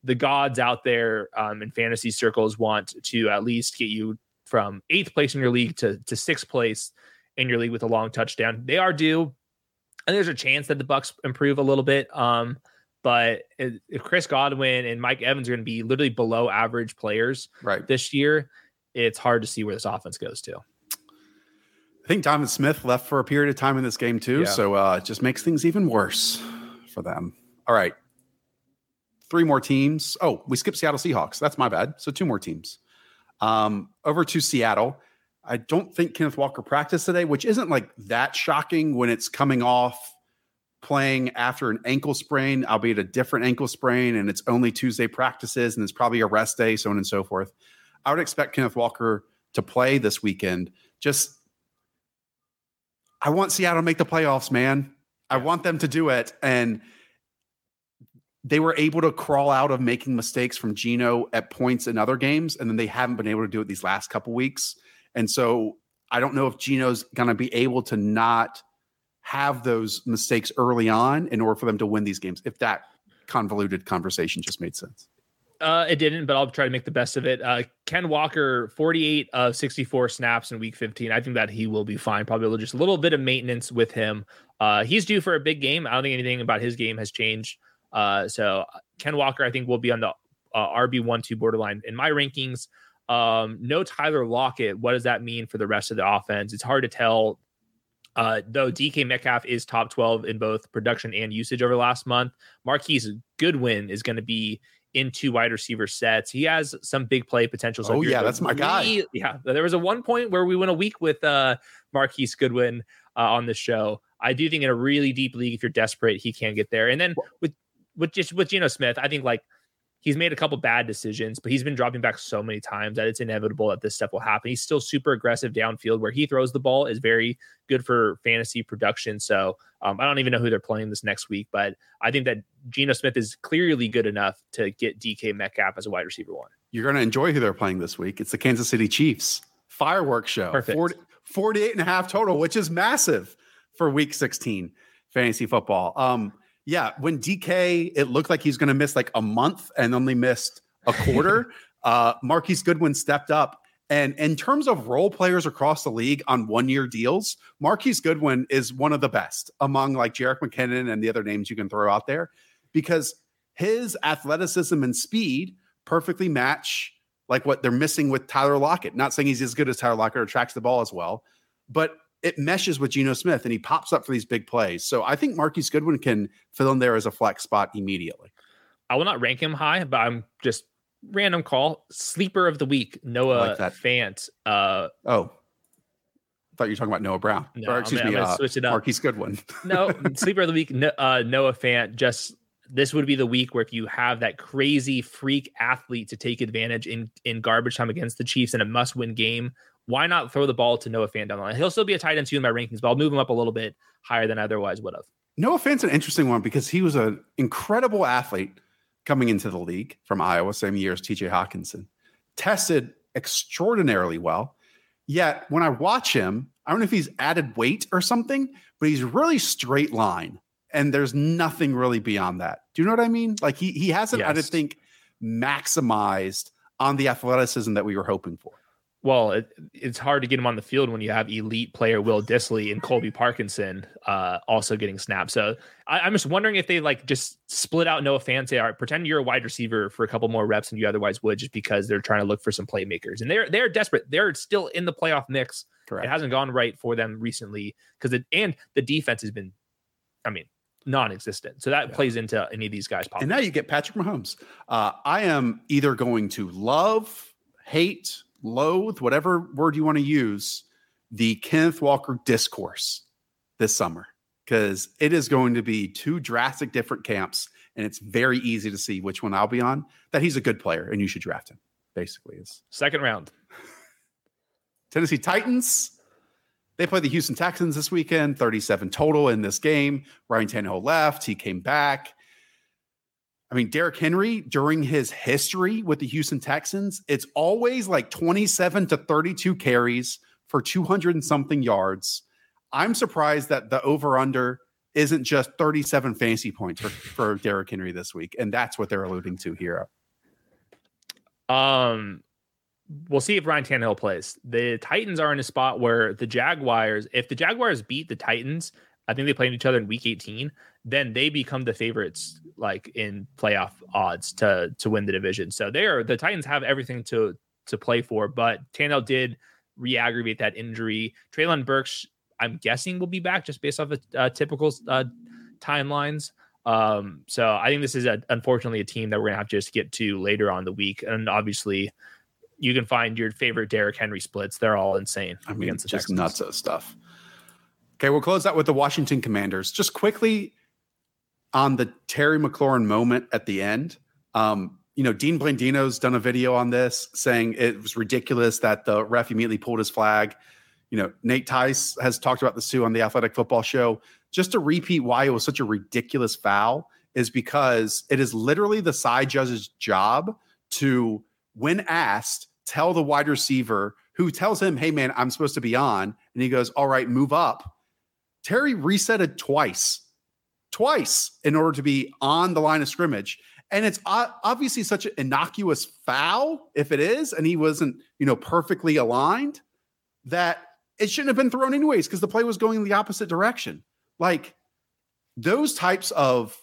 the gods out there um, in fantasy circles want to at least get you from eighth place in your league to, to sixth place in your league with a long touchdown. They are due. And there's a chance that the Bucs improve a little bit. Um, but if Chris Godwin and Mike Evans are going to be literally below average players right. this year, it's hard to see where this offense goes to. I think Donovan Smith left for a period of time in this game too, yeah. so uh, it just makes things even worse for them. All right, three more teams. Oh, we skipped Seattle Seahawks. That's my bad. So two more teams. Um, over to Seattle. I don't think Kenneth Walker practiced today, which isn't like that shocking when it's coming off playing after an ankle sprain, albeit a different ankle sprain, and it's only Tuesday practices and it's probably a rest day, so on and so forth. I would expect Kenneth Walker to play this weekend. Just, I want Seattle to make the playoffs, man. I want them to do it. And they were able to crawl out of making mistakes from Geno at points in other games, and then they haven't been able to do it these last couple weeks. And so I don't know if Geno's going to be able to not have those mistakes early on in order for them to win these games. If that convoluted conversation just made sense. Uh, it didn't, but I'll try to make the best of it. Uh, Ken Walker, 48 of 64 snaps in week 15. I think that he will be fine. Probably just a little bit of maintenance with him. Uh, he's due for a big game. I don't think anything about his game has changed. Uh, so Ken Walker, I think, will be on the uh, RB1 2 borderline in my rankings. Um, no Tyler Lockett. What does that mean for the rest of the offense? It's hard to tell uh, though DK Metcalf is top 12 in both production and usage over the last month, Marquise Goodwin is going to be in two wide receiver sets. He has some big play potential. So oh, yeah, that's my guy. Yeah. There was a one point where we went a week with uh, Marquise Goodwin uh, on the show. I do think in a really deep league, if you're desperate, he can get there. And then with with just with Geno Smith, I think like he's made a couple bad decisions, but he's been dropping back so many times that it's inevitable that this stuff will happen. He's still super aggressive downfield where he throws the ball is very good for fantasy production. So um, I don't even know who they're playing this next week, but I think that Geno Smith is clearly good enough to get DK Metcalf as a wide receiver one. You're going to enjoy who they're playing this week. It's the Kansas City Chiefs fireworks show. Perfect. 40, 48 and a half total, which is massive for week 16 fantasy football. Um, yeah, when DK, it looked like he's going to miss like a month and only missed a quarter. [LAUGHS] uh, Marquise Goodwin stepped up And in terms of role players across the league on one year deals, Marquise Goodwin is one of the best among like Jerick McKinnon and the other names you can throw out there because his athleticism and speed perfectly match like what they're missing with Tyler Lockett. Not saying he's as good as Tyler Lockett or tracks the ball as well, but it meshes with Geno Smith and he pops up for these big plays. So I think Marquise Goodwin can fill in there as a flex spot immediately. I will not rank him high, but I'm just random call sleeper of the week Noah like Fant. Uh, oh, thought you were talking about Noah Brown. No, or, excuse I'm, me, I'm uh, switch it up. Marquise Goodwin. [LAUGHS] no, sleeper of the week uh, Noah Fant. Just this would be the week where if you have that crazy freak athlete to take advantage in in garbage time against the Chiefs in a must win game. Why not throw the ball to Noah Fant down the line? He'll still be a tight end two in my rankings, but I'll move him up a little bit higher than I otherwise would have. Noah Fant's an interesting one because he was an incredible athlete coming into the league from Iowa, same year as TJ Hockenson. Tested extraordinarily well. Yet when I watch him, I don't know if he's added weight or something, but he's really straight line. And there's nothing really beyond that. Do you know what I mean? Like he he hasn't, yes. I think, maximized on the athleticism that we were hoping for well, it, it's hard to get him on the field when you have elite player Will Dissly and Colby [LAUGHS] Parkinson uh, also getting snaps. So I, am just wondering if they like just split out Noah Fant, say, all right, pretend you're a wide receiver for a couple more reps than you otherwise would, just because they're trying to look for some playmakers. And they're they're desperate. They're still in the playoff mix. Correct. It hasn't gone right for them recently because it and the defense has been, I mean, non-existent. So that yeah. plays into any of these guys. Popping. And now you get Patrick Mahomes. Uh, I am either going to love, hate loathe, whatever word you want to use, the Kenneth Walker discourse this summer because it is going to be two drastic different camps and it's very easy to see which one I'll be on. That he's a good player and you should draft him. Basically, is second round. [LAUGHS] Tennessee Titans. They play the Houston Texans this weekend. Thirty-seven total in this game. Ryan Tannehill left. He came back. I mean, Derrick Henry during his history with the Houston Texans, it's always like 27 to 32 carries for 200 and something yards. I'm surprised that the over under isn't just 37 fantasy points for, for Derrick Henry this week. And that's what they're alluding to here. Um, we'll see if Ryan Tannehill plays. The Titans are in a spot where the Jaguars, if the Jaguars beat the Titans, I think they played each other in week 18 then they become the favorites like in playoff odds to to win the division. So they are the Titans have everything to to play for, but Tannehill did re-aggravate that injury. Treylon Burks, I'm guessing, will be back just based off of uh, typical uh, timelines. Um, so I think this is a, unfortunately a team that we're gonna have to just get to later on the week, and obviously you can find your favorite Derrick Henry splits. They're all insane. I mean, against the just Texans. nuts stuff. Okay, we'll close out with the Washington Commanders. Just quickly, on the Terry McLaurin moment at the end. Um, you know, Dean Blandino's done a video on this saying it was ridiculous that the ref immediately pulled his flag. You know, Nate Tice has talked about this too on the Athletic Football Show. Just to repeat why it was such a ridiculous foul is because it is literally the side judge's job to, when asked, tell the wide receiver who tells him, Hey, man, I'm supposed to be on. And he goes, All right, move up. Terry reset it twice twice in order to be on the line of scrimmage. And it's obviously such an innocuous foul if it is, and he wasn't, you know, perfectly aligned that it shouldn't have been thrown anyways because the play was going in the opposite direction. Like those types of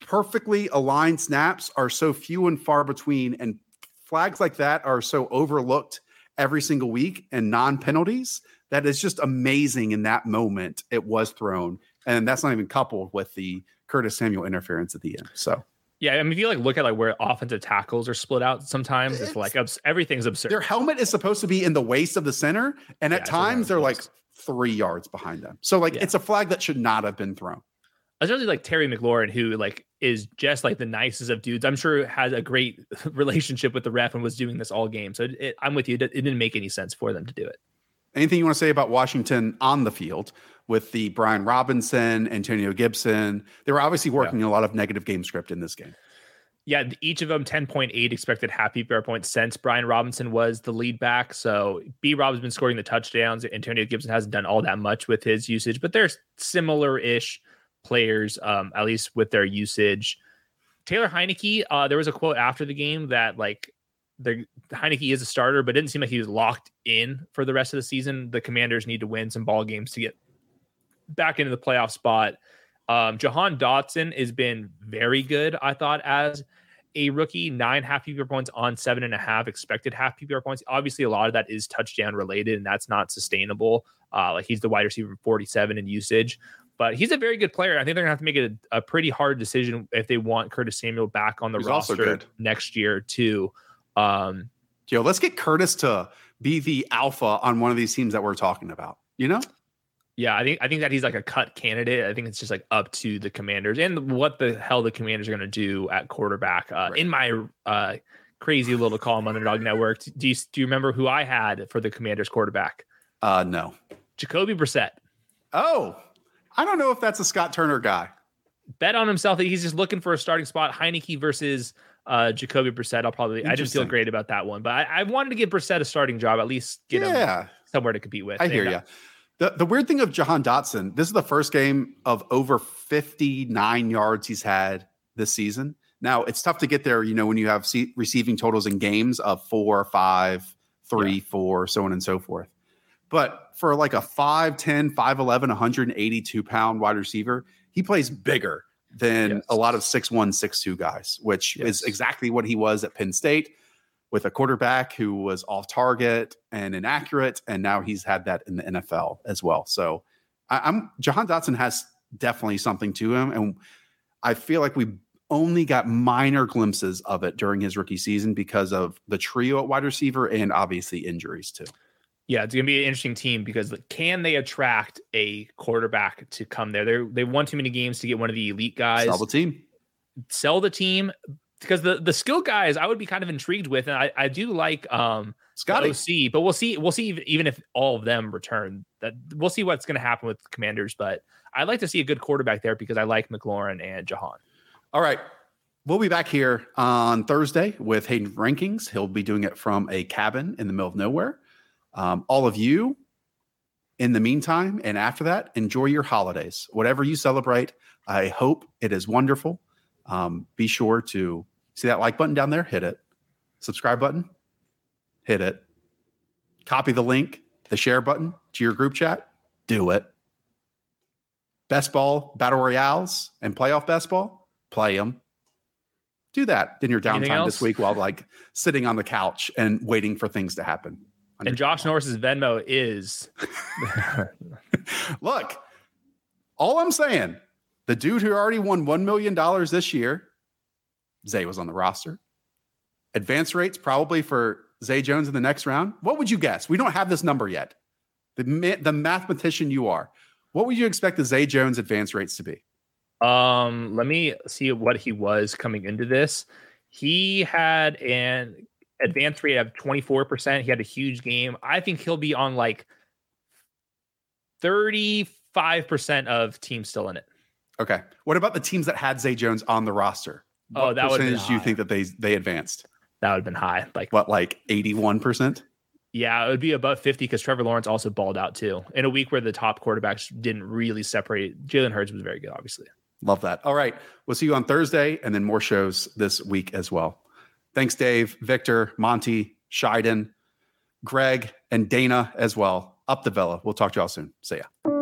perfectly aligned snaps are so few and far between, and flags like that are so overlooked every single week and non penalties that it's just amazing in that moment it was thrown and that's not even coupled with the Curtis Samuel interference at the end. So. Yeah, I mean, if you like look at like where offensive tackles are split out, sometimes it's, it's like everything's absurd. Their helmet is supposed to be in the waist of the center, and at yeah, times they're like three yards behind them. So like yeah. it's a flag that should not have been thrown. Especially like Terry McLaurin, who like is just like the nicest of dudes. I'm sure has a great [LAUGHS] relationship with the ref and was doing this all game. So it, I'm with you. It didn't make any sense for them to do it. Anything you want to say about Washington on the field with the Brian Robinson, Antonio Gibson? They were obviously working yeah. a lot of negative game script in this game. Yeah, each of them 10.8 expected half PPR points since Brian Robinson was the lead back. So B Rob's been scoring the touchdowns. Antonio Gibson hasn't done all that much with his usage, but they're similar ish players, um, at least with their usage. Taylor Heinicke, uh, there was a quote after the game that like the Heinicke is a starter, but it didn't seem like he was locked in for the rest of the season. The Commanders need to win some ball games to get back into the playoff spot. Um, Jahan Dotson has been very good, I thought, as a rookie. Nine half PPR points on seven and a half expected half PPR points. Obviously, a lot of that is touchdown related, and that's not sustainable. Uh, like he's the wide receiver 47 in usage, but he's a very good player. I think they're gonna have to make it a, a pretty hard decision if they want Curtis Samuel back on the He's roster next year too. Um, Yo, let's get Curtis to be the alpha on one of these teams that we're talking about. You know? Yeah, I think I think that he's like a cut candidate. I think it's just like up to the Commanders and what the hell the Commanders are going to do at quarterback. Uh, right. In my uh, crazy little column on Underdog Network, do you do you remember who I had for the Commanders quarterback? Uh, no, Jacoby Brissett. Oh, I don't know if that's a Scott Turner guy. Bet on himself that he's just looking for a starting spot. Heinicke versus uh, Jacoby Brissett. I'll probably. I just feel great about that one, but I, I wanted to give Brissett a starting job, at least get yeah. him somewhere to compete with. I hear you. The, the weird thing of Jahan Dotson, this is the first game of over 59 yards he's had this season. Now, it's tough to get there, you know, when you have see, receiving totals in games of four, five, three, yeah. four, so on and so forth. But for like a 5'10, 5'11, 182 pound wide receiver, he plays bigger than yes. a lot of 6'1, 6'2 guys, which yes. is exactly what he was at Penn State with a quarterback who was off target and inaccurate, and now he's had that in the NFL as well. So I, am Jahan Dotson has definitely something to him, and I feel like we only got minor glimpses of it during his rookie season because of the trio at wide receiver and obviously injuries too. Yeah, it's gonna be an interesting team because can they attract a quarterback to come there? They they won too many games to get one of the elite guys. Sell the team. Sell the team, because the the skill guys I would be kind of intrigued with, and I, I do like um Scotty OC, but we'll see we'll see even if all of them return. That we'll see what's going to happen with Commanders, but I'd like to see a good quarterback there because I like McLaurin and Jahan. All right. We'll be back here on Thursday with Hayden Rankings. He'll be doing it from a cabin in the middle of nowhere. Um, all of you, in the meantime and after that, enjoy your holidays. Whatever you celebrate, I hope it is wonderful. Um, be sure to see that like button down there, hit it. Subscribe button, hit it. Copy the link, the share button to your group chat, do it. Best ball, battle royales, and playoff best ball, play them. Do that in your downtime this week while like sitting on the couch and waiting for things to happen. And Josh Norris's Venmo is. [LAUGHS] Look, all I'm saying the dude who already won $1 million this year, Zay was on the roster. Advance rates probably for Zay Jones in the next round. What would you guess? We don't have this number yet. The, the mathematician you are, what would you expect the Zay Jones advance rates to be? Um, let me see what he was coming into this. He had an advance rate of 24%. He had a huge game. I think he'll be on like 35% of teams still in it. Okay. What about the teams that had Zay Jones on the roster? Oh, what oh, that percentage do you think that they they advanced? That would have been high. Like what, like eighty one percent? Yeah, it would be above fifty because Trevor Lawrence also balled out too in a week where the top quarterbacks didn't really separate. Jalen Hurts was very good, obviously. Love that. All right, we'll see you on Thursday, and then more shows this week as well. Thanks, Dave, Victor, Monty, Scheiden, Greg, and Dana as well. Up the Villa. We'll talk to y'all soon. See ya.